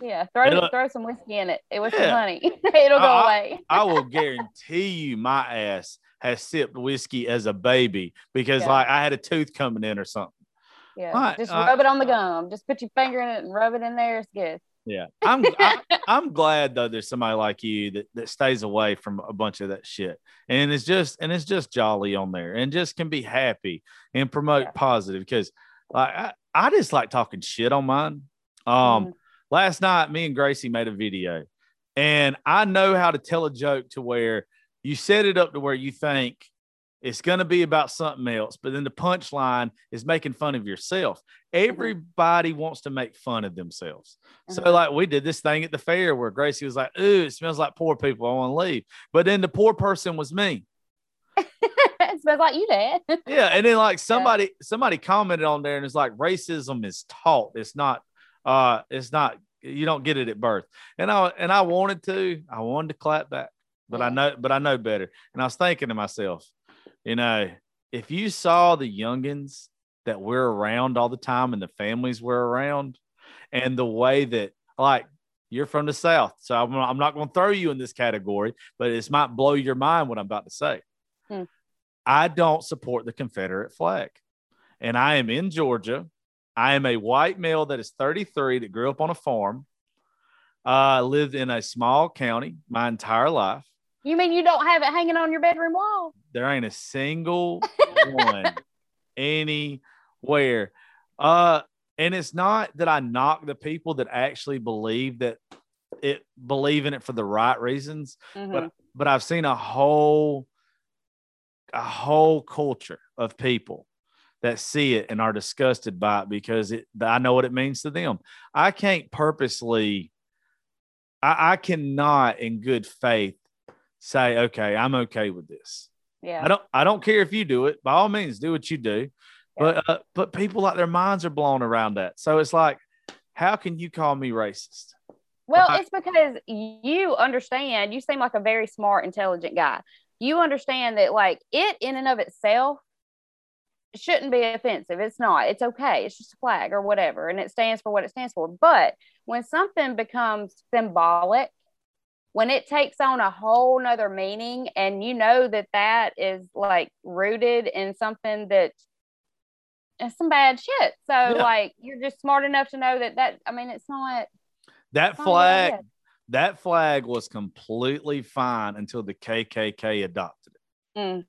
Yeah. Throw It'll- throw some whiskey in it. It was Yeah. some honey. It'll go Uh, away. I will guarantee you, my ass has sipped whiskey as a baby because Yeah. like I had a tooth coming in or something. Yeah. Right, Just rub it on the gum. Just put your finger in it and rub it in there. It's good. Yeah, I'm I, I'm glad though. There's somebody like you that that stays away from a bunch of that shit, and it's just and it's just jolly on there, and just can be happy and promote Yeah. positive because like I, I just like talking shit on mine. Um, Mhm. last night me and Gracie made a video, and I know how to tell a joke to where you set it up to where you think it's going to be about something else, but then the punchline is making fun of yourself. Everybody wants to make fun of themselves. So, Mhm. like, we did this thing at the fair where Gracie was like, Ooh, it smells like poor people. I want to leave. But then the poor person was me. it smells like you, Dad. Yeah. And then, like, somebody, somebody commented on there and it's like, racism is taught. It's not, uh, it's not, you don't get it at birth. And I, and I wanted to, I wanted to clap back, but I know, but I know better. And I was thinking to myself, you know, if you saw the youngins that we're around all the time and the families we're around and the way that like you're from the south so i'm, I'm not going to throw you in this category but this might blow your mind what i'm about to say. Hmm. i don't support the confederate flag. And i am in georgia. I am a white male that is 33 that grew up on a farm uh lived in a small county my entire life You mean you don't have it hanging on your bedroom wall? there ain't a single one anywhere. Uh, and it's not that I knock the people that actually believe that it believe in it for the right reasons, Mhm. but I've seen a whole a whole culture of people that see it and are disgusted by it because it I know what it means to them. I can't purposely I, I cannot in good faith say, okay, I'm okay with this. yeah. I don't I don't care if you do it. By all means, do what you do. But uh, but people like their minds are blown around that. So it's like, how can you call me racist? Well, it's because you understand, you seem like a very smart, intelligent guy. You understand that, like, it in and of itself shouldn't be offensive. It's not. It's okay. It's just a flag or whatever. And it stands for what it stands for. But when something becomes symbolic, when it takes on a whole nother meaning, and you know that that is like rooted in something that is some bad shit. So, Yeah. like, you're just smart enough to know that that, I mean, it's not. That it's not flag, idea. that flag was completely fine until the KKK adopted it. Mm.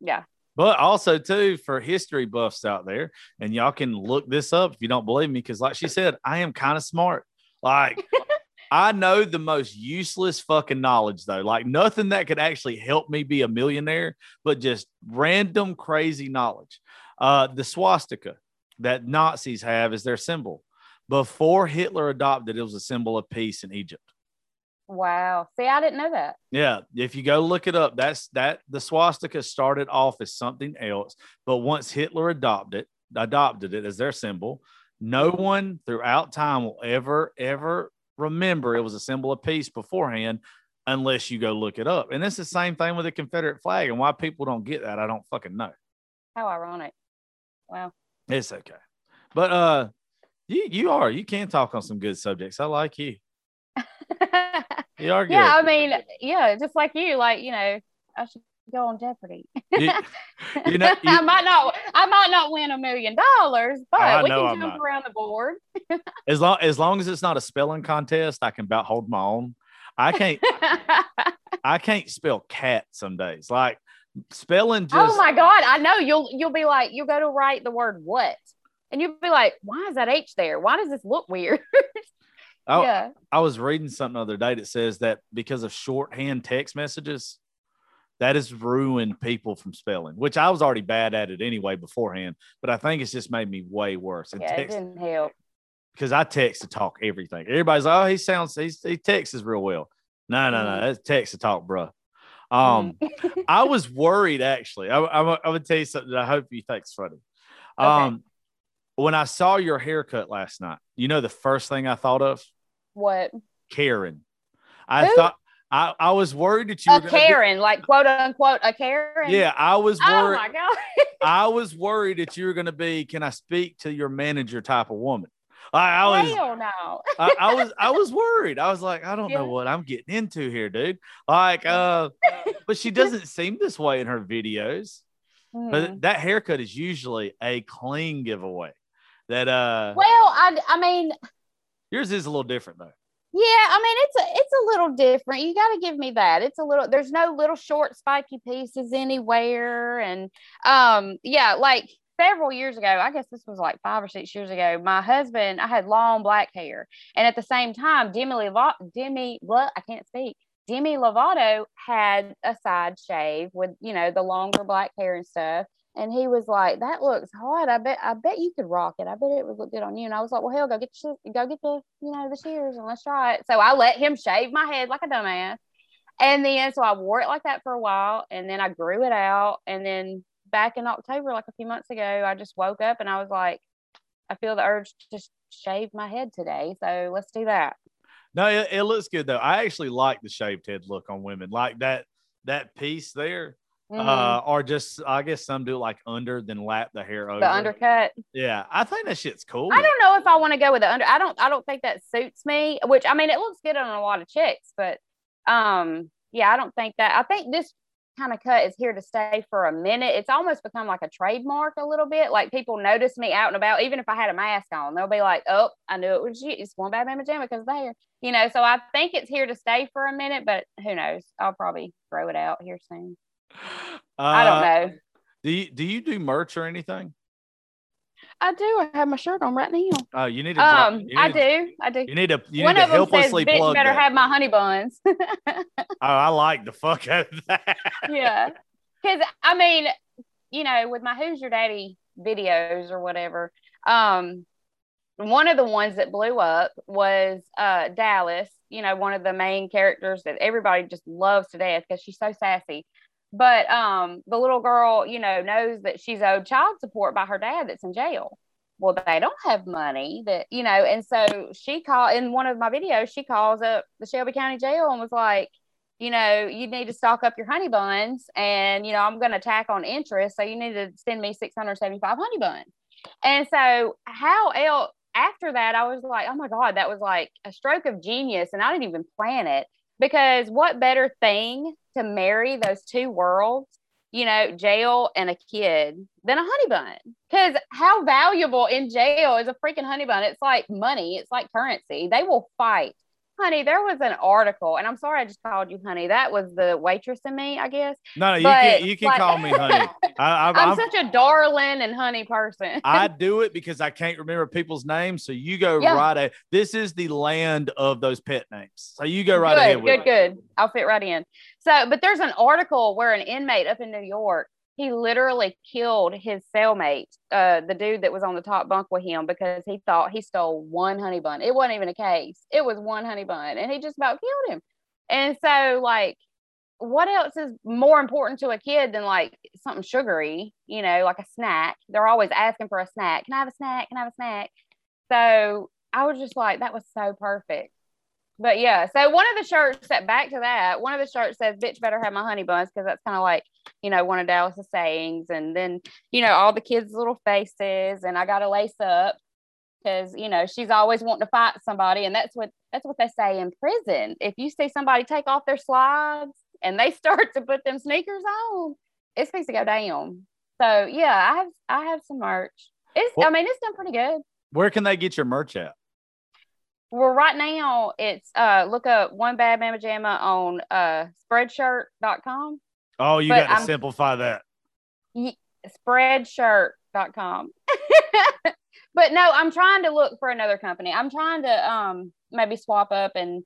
Yeah. But also too for history buffs out there, and y'all can look this up if you don't believe me, because like she said, I am kind of smart. Like I know the most useless fucking knowledge though, like nothing that could actually help me be a millionaire, but just random crazy knowledge. Uh, the swastika that Nazis have is their symbol. Before Hitler adopted, it was a symbol of peace in Egypt. Wow. See, I didn't know that. Yeah, if you go look it up, that's that the swastika started off as something else, but once Hitler adopted adopted it as their symbol, no one throughout time will ever ever remember it was a symbol of peace beforehand unless you go look it up. And it's the same thing with the Confederate flag and why people don't get that, I don't fucking know. How ironic. Wow. It's okay. But uh you you are you can talk on some good subjects. I like you. You are good. yeah, I mean, yeah, just like you, like, you know, I should go on Jeopardy. You- you know, I might not I might not win a million dollars, but oh, I we can I jump might. around the board. as long as long as it's not a spelling contest, I can about hold my own. I can't I can't spell cat some days. Like spelling oh just oh my god, I know you'll you'll be like, you'll go to write the word what. And you'll be like, why is that H there? Why does this look weird? I, oh, yeah. I was reading something the other day that says that because of shorthand text messages, that has ruined people from spelling, which I was already bad at it anyway beforehand. But I think it's just made me way worse. And Yeah, it didn't help. because I text to talk everything. Everybody's like, oh, he sounds he's, he texts real well. No, no, no, Mhm. that's text to talk, bro. Um, I was worried actually. I, I, I would tell you something that I hope you think's funny. Okay. Um, when I saw your haircut last night, you know the first thing I thought of what? Karen. I Who? thought I, I was worried that you were A gonna be- Karen, like quote unquote a Karen. yeah, I was worried. Oh worried. my god. I was worried that you were going to be. Can I speak to your manager type of woman? I, I was. Hell no. I, I was. I was worried. I was like, I don't know what I'm getting into here, dude. Like, uh, but she doesn't seem this way in her videos. Hmm. But that haircut is usually a clean giveaway. That uh, Well, I, I mean, Yours is a little different though. Yeah, I mean it's a it's a little different. You got to give me that. It's a little. There's no little short spiky pieces anywhere, and um, yeah, like several years ago, I guess this was like five or six years ago. My husband, I had long black hair, and at the same time, Demi Lovato, Demi, what I can't speak. Demi Lovato had a side shave with you know the longer black hair and stuff. And he was like, "That looks hot. I bet. I bet you could rock it. I bet it would look good on you." And I was like, "Well, hell, go get the go get the you know the shears and let's try it." So I let him shave my head like a dumbass, and then so I wore it like that for a while, and then I grew it out, and then back in October, like a few months ago, I just woke up and I was like, "I feel the urge to shave my head today, so let's do that." No, it, it looks good though. I actually like the shaved head look on women, like that that piece there Mhm. uh, or just I guess some do like under, then lap the hair over. the undercut. Yeah, I think that shit's cool. I don't know if I want to go with the under. I don't. I don't think that suits me. Which I mean, it looks good on a lot of chicks, but um, yeah, I don't think that. I think this kind of cut is here to stay for a minute. It's almost become like a trademark a little bit. Like people notice me out and about, even if I had a mask on, they'll be like, "Oh, I knew it was you. It's one bad mama jamma because of the hair." You know. So I think it's here to stay for a minute, but who knows? I'll probably throw it out here soon. I don't Uh, know. Do you do you do merch or anything? I do. I have my shirt on right now. Oh, you need to. drop- Um, you I need to- do. I do. You need to. You One need to of them says, "Bitch, better that. have my honey buns." oh, I like the fuck out of that. yeah, because I mean, you know, with my "Who's Your Daddy" videos or whatever, um, one of the ones that blew up was uh Dallas. You know, one of the main characters that everybody just loves to death because she's so sassy. But um, the little girl, you know, knows that she's owed child support by her dad that's in jail. Well, they don't have money that, you know, and so she called in one of my videos, she calls up the Shelby County Jail and was like, you know, you need to stock up your honey buns and, you know, I'm going to tack on interest. So you need to send me 675 honey buns. And so, how else after that, I was like, oh my God, that was like a stroke of genius. And I didn't even plan it because what better thing to marry those two worlds, you know, jail and a kid than a honey bun? Because how valuable in jail is a freaking honey bun? It's like money, it's like currency. They will fight. Honey, there was an article, and I'm sorry I just called you honey. That was the waitress in me, I guess. No, no, you But, can you can like- call me honey. I, I'm, such a darling and honey person. I do it because I can't remember people's names. So you go Yeah. right at this is the land of those pet names. So you go right good, ahead with good, it. good. I'll fit right in. So, but there's an article where an inmate up in New York, he literally killed his cellmate, uh, the dude that was on the top bunk with him, because he thought he stole one honey bun. It wasn't even a case; it was one honey bun, and he just about killed him. And so, like, what else is more important to a kid than like something sugary? You know, like a snack. They're always asking for a snack. Can I have a snack? Can I have a snack? So I was just like, that was so perfect. But yeah, so one of the shirts that back to that, one of the shirts says, bitch better have my honey buns, because that's kind of like, you know, one of Dallas's sayings. And then, you know, all the kids' little faces, and I gotta lace up because you know she's always wanting to fight somebody, and that's what that's what they say in prison. If you see somebody take off their slides and they start to put them sneakers on, it's supposed to go down. So yeah, I have I have some merch. It's I mean it's done pretty good. Where can they get your merch at? Well, right now it's uh look up one bad mama jamma on uh spreadshirt.com. Oh, you But got to I'm- simplify that. Spreadshirt.com. but no, I'm trying to look for another company. I'm trying to um maybe swap up and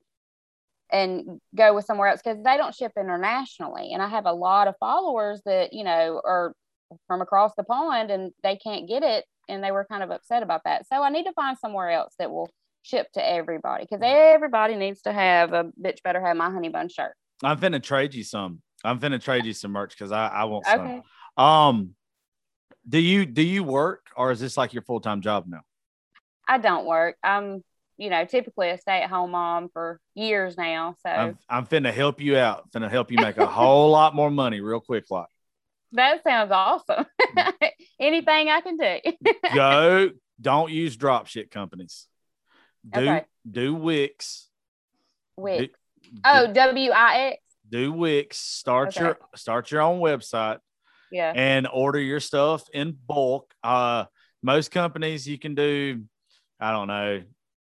and go with somewhere else because they don't ship internationally. And I have a lot of followers that, you know, are from across the pond and they can't get it. And they were kind of upset about that. So I need to find somewhere else that will ship to everybody because everybody needs to have a bitch better have my honey bun shirt. I'm finna trade you some. I'm finna trade you some merch because I, I want some. Okay. Um, do you do you work or is this like your full time job now? I don't work. I'm, you know, typically a stay at home mom for years now. So I'm I'm finna help you out. Finna help you make a whole lot more money real quick. Like that sounds awesome. Anything I can do. go. don't use drop ship companies. Do Okay. do Wix. Wix. Do, Oh, W I X. do Wix. Start Okay. your start your own website. Yeah. and order your stuff in bulk. Uh, most companies you can do, I don't know,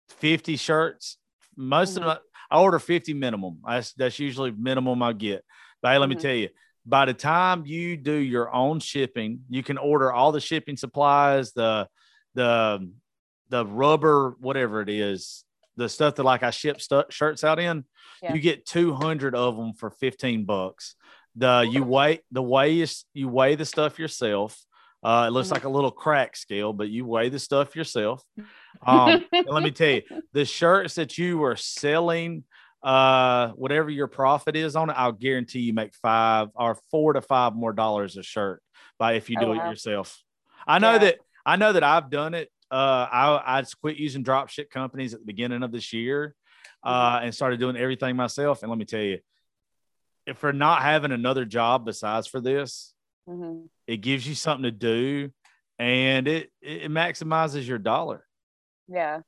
50 shirts. Most Mhm. of them, I order 50 minimum. That's that's usually minimum I get. But hey, let me Mhm. tell you, by the time you do your own shipping, you can order all the shipping supplies, the the the rubber, whatever it is, the stuff that like I ship stu- shirts out in. Yeah. You get 200 of them for 15 bucks. The you weigh the weigh is you weigh the stuff yourself. Uh, it looks Mhm. like a little crack scale, but you weigh the stuff yourself. Um, and let me tell you, the shirts that you are selling, uh, whatever your profit is on it, I'll guarantee you make five or four to five more dollars a shirt by if you Oh, do it yourself. I know Yeah. that I know that I've done it. Uh, I I just quit using drop ship companies at the beginning of this year, uh, and started doing everything myself. And let me tell you, if for not having another job besides for this, Mhm. it gives you something to do, and it it maximizes your dollar. Yeah.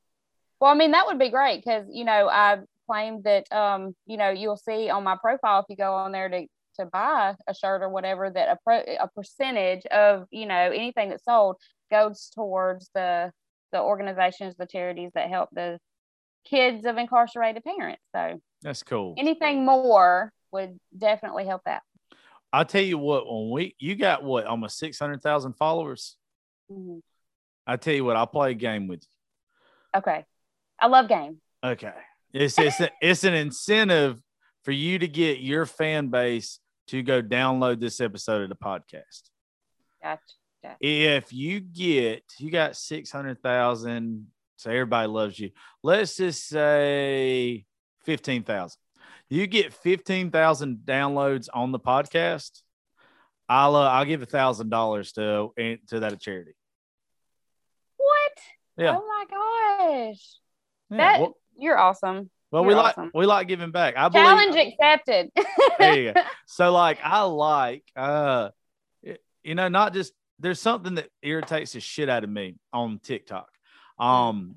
Well, I mean, that would be great because, you know, I claimed that, um, you know, you'll see on my profile if you go on there to, to buy a shirt or whatever that a, pro, a percentage of, you know, anything that's sold goes towards the, the organizations, the charities that help the kids of incarcerated parents. So That's cool. anything more would definitely help that. I'll tell you what, when we you got what almost six hundred thousand followers. Mhm. I tell you what, I'll play a game with you. Okay. I love game. Okay, it's it's a, it's an incentive for you to get your fan base to go download this episode of the podcast. Gotcha. If you get you got six hundred thousand, so everybody loves you. Let's just say fifteen thousand. You get fifteen thousand downloads on the podcast. I'll uh, I'll give a thousand dollars to to that charity. What? Yeah. Oh my gosh. Yeah, That well, you're awesome. well, we you're like awesome. we like giving back. I believe. Challenge accepted. There you go. So like I like uh you know not just there's something that irritates the shit out of me on TikTok. Um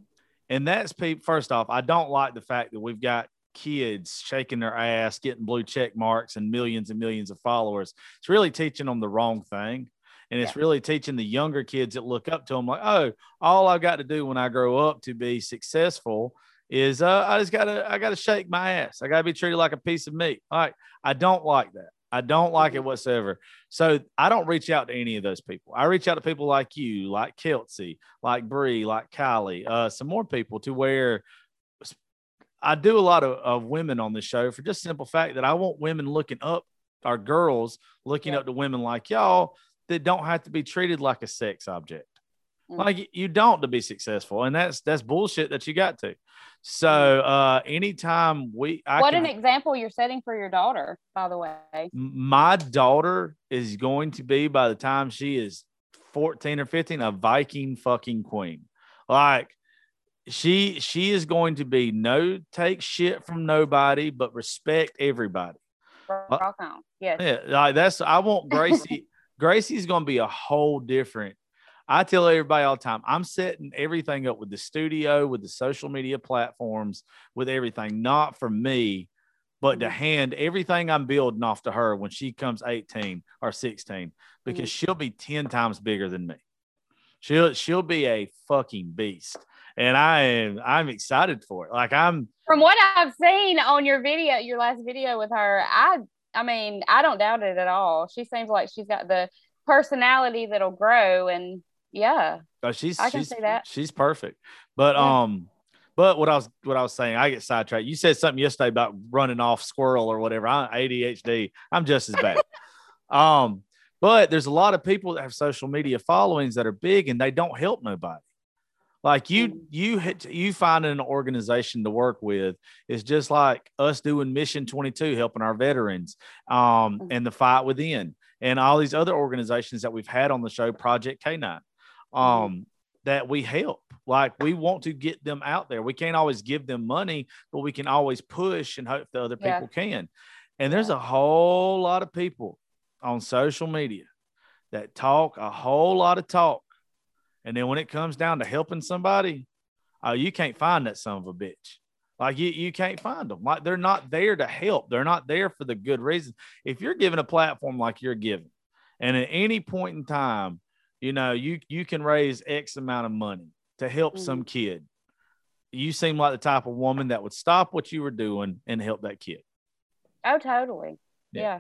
and that's people first off, I don't like the fact that we've got kids shaking their ass, getting blue check marks and millions and millions of followers. It's really teaching them the wrong thing. And it's really teaching the younger kids that look up to them like, oh, all I've got to do when I grow up to be successful is uh, I just gotta I gotta shake my ass. I gotta be treated like a piece of meat. All right. I don't like that. I don't like it whatsoever. So I don't reach out to any of those people. I reach out to people like you, like Kelsey, like Bree, like Kylie, uh, some more people to where I do a lot of, of women on this show for just simple fact that I want women looking up, our girls looking Yeah. up to women like y'all that don't have to be treated like a sex object. Mm. Like you don't to be successful, and that's that's bullshit that you got to. So uh anytime we, I what can, an example you're setting for your daughter, by the way. my daughter is going to be by the time she is 14 or 15 a viking fucking queen like she she is going to be no take shit from nobody but respect everybody Rock on. Yes. yeah like that's i want gracie gracie's going to be a whole different i tell everybody all the time i'm setting everything up with the studio with the social media platforms with everything not for me but to Mhm. hand everything I'm building off to her when she comes 18 or 16 because Mhm. she'll be 10 times bigger than me. She'll she'll be a fucking beast. And I am I'm excited for it. Like I'm From what I've seen on your video, your last video with her, I I mean, I don't doubt it at all. She seems like she's got the personality that'll grow and yeah. oh, she's I can she's, see that. she's perfect. But Yeah. um but what I was what I was saying, I get sidetracked. You said something yesterday about running off squirrel or whatever. I'm ADHD. I'm just as bad. um, but there's a lot of people that have social media followings that are big and they don't help nobody. Like you, Mm. you hit, you finding an organization to work with is just like us doing Mission 22, helping our veterans, um, Mhm. and the fight within, and all these other organizations that we've had on the show, Project K9, um, that we help. Like we want to get them out there. We can't always give them money, but we can always push and hope that other Yeah. people can. And there's a whole lot of people on social media that talk a whole lot of talk. And then when it comes down to helping somebody, uh, you can't find that son of a bitch. Like you, you can't find them. Like they're not there to help. They're not there for the good reason. If you're given a platform like you're given, and at any point in time, you know, you you can raise X amount of money to help Mhm. some kid. you seem like the type of woman that would stop what you were doing and help that kid. Oh, totally. Yeah. Yeah.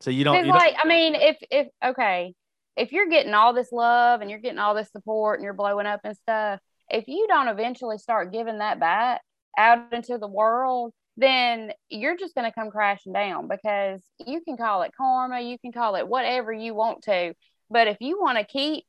So you don't. You don't like, I mean, if if okay, if you're getting all this love and you're getting all this support and you're blowing up and stuff, if you don't eventually start giving that back out into the world, then you're just going to come crashing down because you can call it karma, you can call it whatever you want to, but if you want to keep,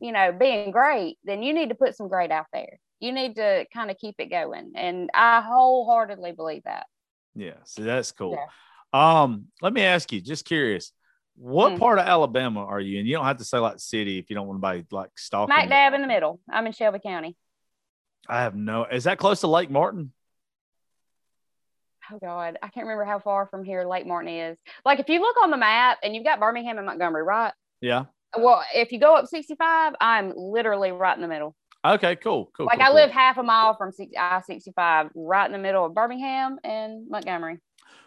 you know, being great, then you need to put some great out there. You need to kind of keep it going, and I wholeheartedly believe that. yeah. So that's cool. Yeah. Um, let me ask you, just curious, what Hmm. part of Alabama are you? in? you don't have to say like city if you don't want to be like stalking. Smack dab in the middle. I'm in Shelby County. I have no. Is that close to Lake Martin? oh god i can't remember how far from here lake martin is like if you look on the map and you've got birmingham and montgomery right Yeah. well if you go up 65 i'm literally right in the middle Okay. Cool. Cool. like cool, i cool. live half a mile from i-65 right in the middle of birmingham and montgomery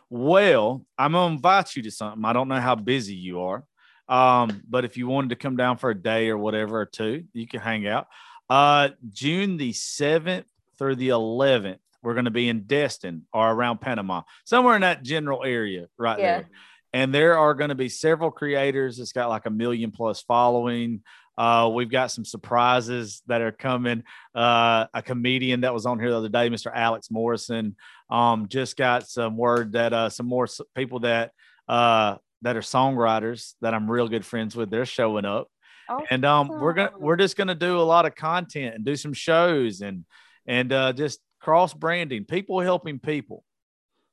Well, I'm gonna invite you to something. I don't know how busy you are, um, but if you wanted to come down for a day or whatever or two, you can hang out. Uh, June the seventh through the eleventh, we're gonna be in Destin or around Panama, somewhere in that general area right Yeah. there. And there are going to be several creators that's got like a million plus following. Uh, we've got some surprises that are coming. Uh, a comedian that was on here the other day, Mr. Alex Morrison, um, just got some word that uh, some more people that uh, that are songwriters that I'm real good friends with, they're showing up. oh, And um, we're gonna we're just gonna do a lot of content and do some shows and and uh, just cross branding, people helping people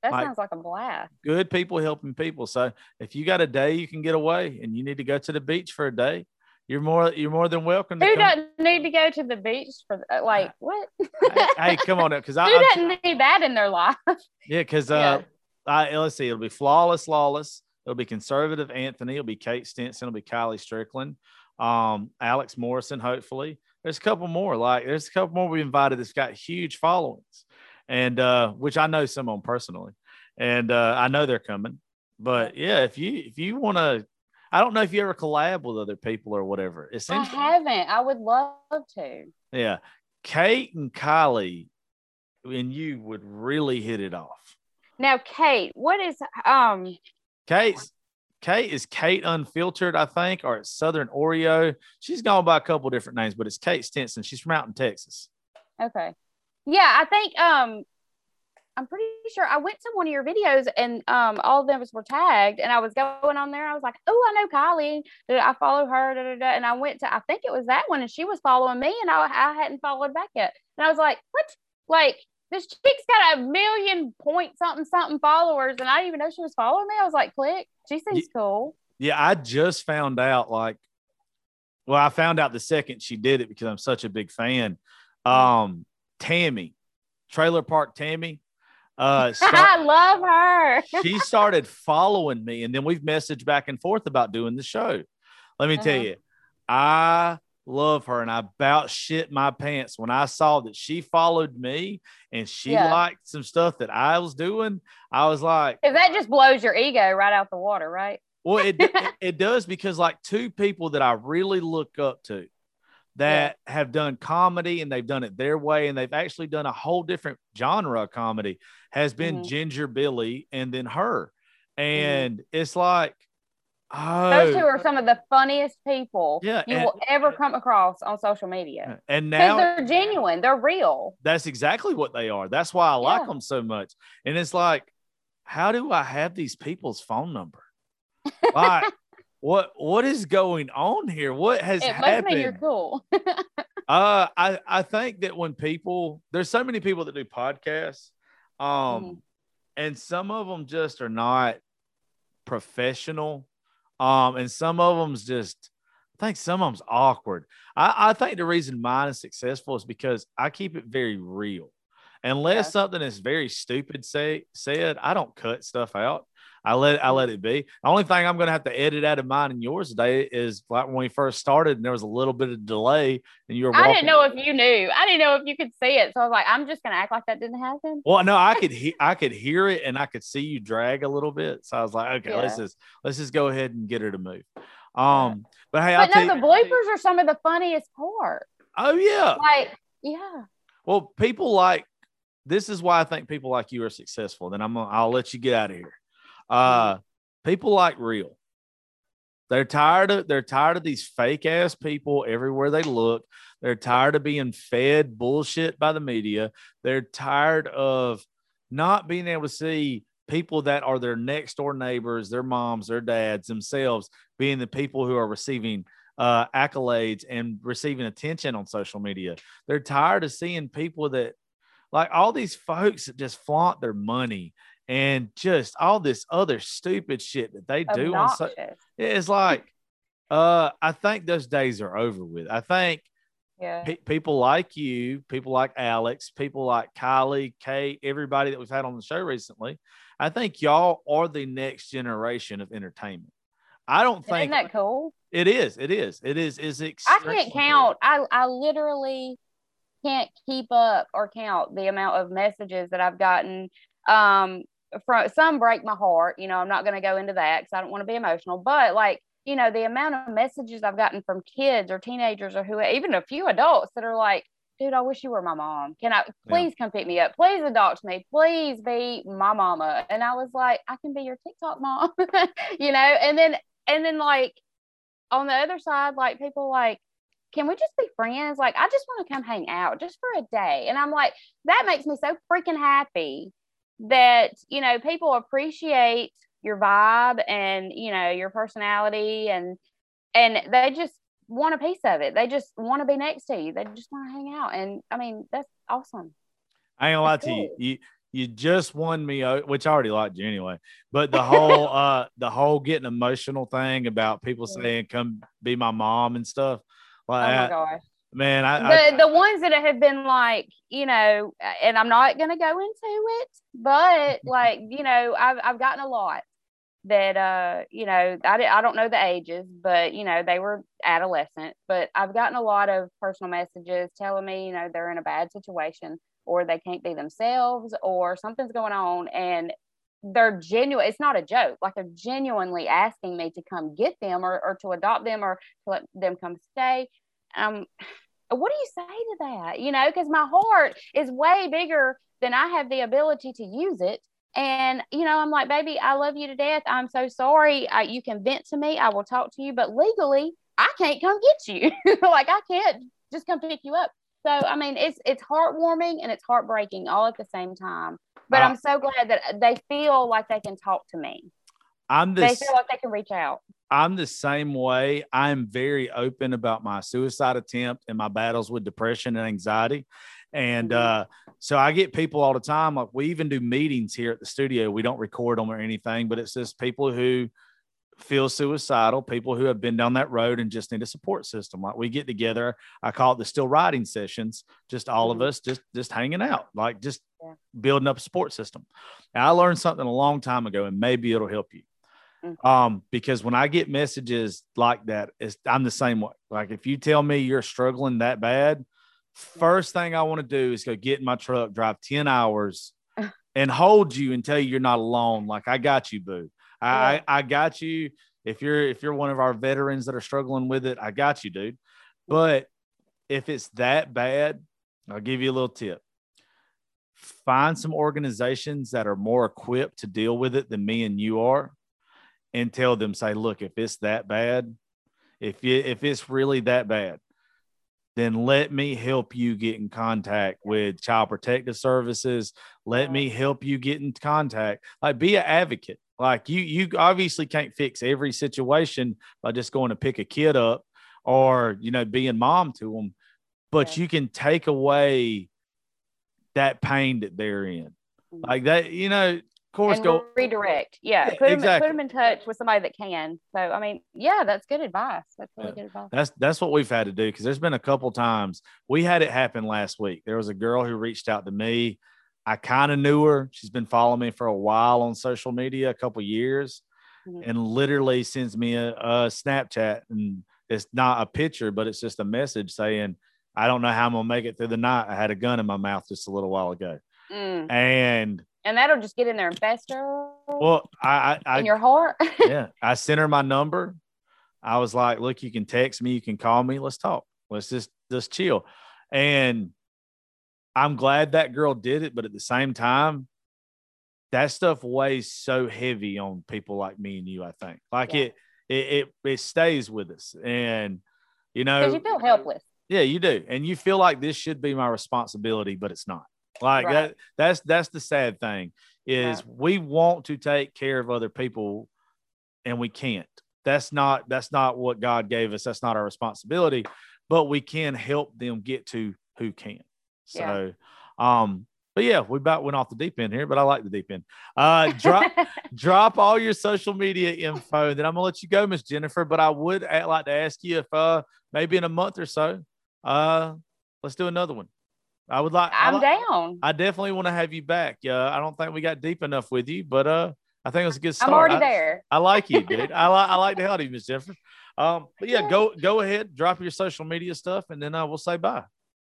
that Mike. sounds like a blast good people helping people. So if you got a day you can get away and you need to go to the beach for a day, you're more you're more than welcome to who doesn't need to go to the beach for uh, like what hey, hey, come on up because I who doesn't need that in their life yeah because Yeah. uh I let's see it'll be flawless lawless it'll be conservative Anthony it'll be Kate Stinson it'll be Kylie Strickland um Alex Morrison hopefully there's a couple more like there's a couple more we invited that's got huge followings and uh which I know some of them personally and uh I know they're coming but yeah if you if you want to I don't know if you ever collab with other people or whatever. It i seems haven't i would love to yeah. Kate and Kylie and you would really hit it off. now kate what is um Kate's Kate is Kate Unfiltered, I think, or it's Southern Oreo. She's gone by a couple different names, but it's Kate Stinson. She's from out in Texas. Okay. Yeah, I think um I'm pretty sure I went to one of your videos and um all of them were tagged and I was going on there. I was like, oh, I know Kylie. I follow her? Da, da, da. And I went to I think it was that one and she was following me and I, I hadn't followed back yet. And I was like, what? Like this chick's got a million point something something followers and I didn't even know she was following me. I was like, click. She seems cool. Yeah, I just found out like well, I found out the second she did it because I'm such a big fan. Um, Tammy, Trailer Park Tammy. Uh start- I love her. she started following me and then we've messaged back and forth about doing the show let me tell Uh-huh. you i love her and i about shit my pants when i saw that she followed me and she Yeah. liked some stuff that i was doing i was like Because that just blows your ego right out the water, right? well it, it, it does because like two people that i really look up to that have done comedy and they've done it their way and they've actually done a whole different genre of comedy has been Mhm. Ginger Billy and then her. And it's like, oh, Those two are some of the funniest people Yeah, you and- will ever come across on social media. and now they're genuine, they're real. that's exactly what they are. That's why I like Yeah. them so much. And it's like, how do I have these people's phone number? Like, what what is going on here? What has It happened? you're cool. Uh, I I think that when people there's so many people that do podcasts, um, Mhm. and some of them just are not professional, um, and some of them's just I think some of them's awkward. I I think the reason mine is successful is because I keep it very real. Unless Yeah. something is very stupid say said, I don't cut stuff out. I let I let it be. The only thing I'm gonna have to edit out of mine and yours today is like when we first started and there was a little bit of delay and you were I didn't know if you knew. I didn't know if you could see it. So I was like, I'm just gonna act like that didn't happen. Well, no, I could he- I could hear it and I could see you drag a little bit. So I was like, okay, let's just let's just go ahead and get her to move. Um, but hey, I'll no, the bloopers are some of the funniest part. oh yeah. Like, yeah. Well, people like this is why I think people like you are successful. Then I'm gonna, I'll let you get out of here. Uh, people like real. They're tired of they're tired of these fake ass people everywhere they look. They're tired of being fed bullshit by the media. They're tired of not being able to see people that are their next door neighbors, their moms, their dads, themselves being the people who are receiving uh, accolades and receiving attention on social media. They're tired of seeing people that, like all these folks that just flaunt their money and just all this other stupid shit that they do on so, it's like uh i think those days are over with. I think yeah. pe- people like you people like alex people like kylie kate everybody that we've had on the show recently i think y'all are the next generation of entertainment. I don't think isn't that cool? It is it is it is is i can't count i i literally can't keep up or count the amount of messages that i've gotten um from some break my heart. You know, I'm not going to go into that because I don't want to be emotional. But like, you know, the amount of messages I've gotten from kids or teenagers or who, even a few adults that are like, dude, I wish you were my mom. Can I please yeah. come pick me up? Please adopt me. Please be my mama. And I was like, I can be your TikTok mom, you know? And then, and then like on the other side, like people like, can we just be friends? Like, I just want to come hang out just for a day. And I'm like, that makes me so freaking happy that you know people appreciate your vibe and you know your personality and and they just want a piece of it. They just want to be next to you. They just want to hang out. And i mean that's awesome. I ain't gonna lie to you. you you just won me which i already liked you anyway. But the whole uh the whole getting emotional thing about people saying come be my mom and stuff like oh my gosh man I, the I, the ones that have been like you know and i'm not going to go into it but like you know I've, I've gotten a lot that uh you know I, I don't know the ages but you know they were adolescent but i've gotten a lot of personal messages telling me you know they're in a bad situation or they can't be themselves or something's going on and they're genuine it's not a joke like they're genuinely asking me to come get them or, or to adopt them or to let them come stay um what do you say to that? You know because my heart is way bigger than i have the ability to use it. And you know i'm like baby i love you to death. I'm so sorry. I, you can vent to me. I will talk to you but legally i can't come get you. Like i can't just come pick you up. So i mean it's it's heartwarming and it's heartbreaking all at the same time. But uh, i'm so glad that they feel like they can talk to me. I'm the, they feel like they can reach out I'm the same way. I'm very open about my suicide attempt and my battles with depression and anxiety. And mm-hmm. uh, so I get people all the time. Like we even do meetings here at the studio. We don't record them or anything, but it's just people who feel suicidal, people who have been down that road and just need a support system. Like we get together. I call it the still riding sessions, just all mm-hmm. of us just just hanging out, like just yeah. building up a support system. I learned something a long time ago, and maybe it'll help you. Mm-hmm. Um, because when I get messages like that, it's, I'm the same way. Like if you tell me you're struggling that bad, first thing I want to do is go get in my truck, drive 10 hours and hold you and tell you you're not alone. Like I got you, boo. I, yeah. I, I got you. If you're if you're one of our veterans that are struggling with it, I got you, dude. But if it's that bad, I'll give you a little tip. Find some organizations that are more equipped to deal with it than me and you are and tell them, say, look, if it's that bad, if you, if it's really that bad, then let me help you get in contact with child protective services. Let me help you get in contact. Like be an advocate. Like you, you obviously can't fix every situation by just going to pick a kid up or, you know, being mom to them, but yeah. you can take away that pain that they're in. Like that, you know, course, go redirect. Yeah, put them put them in touch with somebody that can. So I mean, yeah, that's good advice. That's really yeah. good advice. That's that's what we've had to do because there's been a couple times we had it happen last week. There was a girl who reached out to me. I kind of knew her. She's been following me for a while on social media, a couple years, mm-hmm. and literally sends me a, a Snapchat and it's not a picture, but it's just a message saying, "I don't know how I'm gonna make it through the night. I had a gun in my mouth just a little while ago." Mm. And and that'll just get in there and fester. Well, I, I, in your heart. yeah, I sent her my number. I was like, "Look, you can text me, you can call me. Let's talk. Let's just just chill." And I'm glad that girl did it, but at the same time, that stuff weighs so heavy on people like me and you. I think like Yeah. it, it, it, it stays with us, and you Because know, you feel helpless. yeah, you do, and you feel like this should be my responsibility, but it's not. Like Right. that. That's that's the sad thing is Right. we want to take care of other people, and we can't. That's not that's not what God gave us. That's not our responsibility, but we can help them get to who can. So, um, but yeah, we about went off the deep end here, but I like the deep end. Uh, drop drop all your social media info. Then I'm gonna let you go, Miss Jennifer. But I would like to ask you if uh maybe in a month or so, uh, let's do another one. I would like. I I'm li- down. I definitely want to have you back. Uh, I don't think we got deep enough with you, but uh, I think it was a good start. I'm already I- there. I like you, dude. I like I like the hell out of you, Miss Jennifer. Um, but yeah, go go ahead, drop your social media stuff, and then uh, we'll say bye.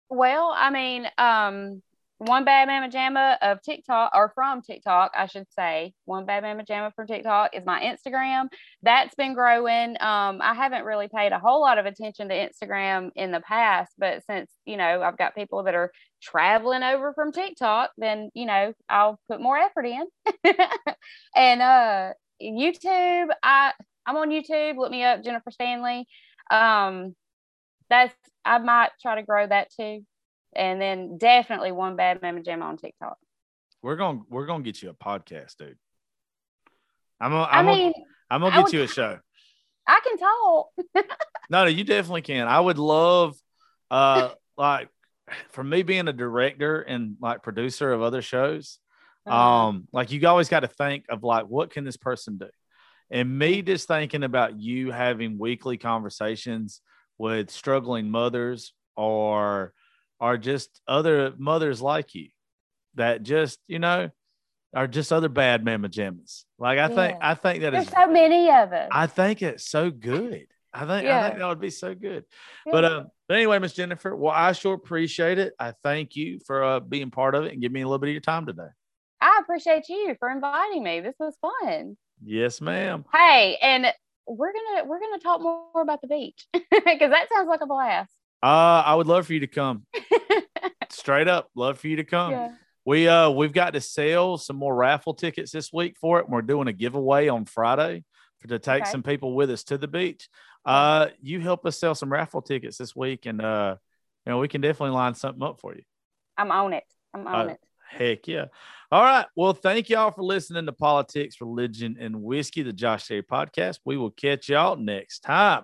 Well, I mean, um, one bad mama jamma of TikTok or from TikTok, I should say. One bad mama jamma from TikTok is my Instagram. That's been growing. Um, I haven't really paid a whole lot of attention to Instagram in the past, but since you know I've got people that are traveling over from TikTok, then you know I'll put more effort in. and uh, YouTube, I I'm on YouTube. Look me up, Jennifer Stanley. Um, that's I might try to grow that too. And then definitely one bad mama jam on TikTok. We're gonna we're gonna get you a podcast, dude. I'm gonna, I I'm gonna, mean, I'm gonna get would- you a show. I can talk. No, no, you definitely can. I would love, uh, like, for me being a director and like producer of other shows, Uh-huh. um, like you always got to think of like, what can this person do? And me just thinking about you having weekly conversations with struggling mothers or or just other mothers like you that just you know are just other bad mama jammas. Like I think I think that There's is so many of us. I think it's so good. I think I think that would be so good. But um, but anyway, Miss Jennifer, well, I sure appreciate it. I thank you for uh, being part of it and giving me a little bit of your time today. I appreciate you for inviting me. This was fun. Yes, ma'am. Hey, and we're gonna we're gonna talk more about the beach because that sounds like a blast. Uh, I would love for you to come. Straight up, love for you to come. yeah. We uh we've got to sell some more raffle tickets this week for it. and We're doing a giveaway on Friday for to take Okay. some people with us to the beach. Uh, you help us sell some raffle tickets this week, and uh, you know we can definitely line something up for you. I'm on it. I'm on Uh, it. Heck yeah. All right. Well, thank y'all for listening to Politics, Religion, and Whiskey, the Josh Terry podcast. We will catch y'all next time.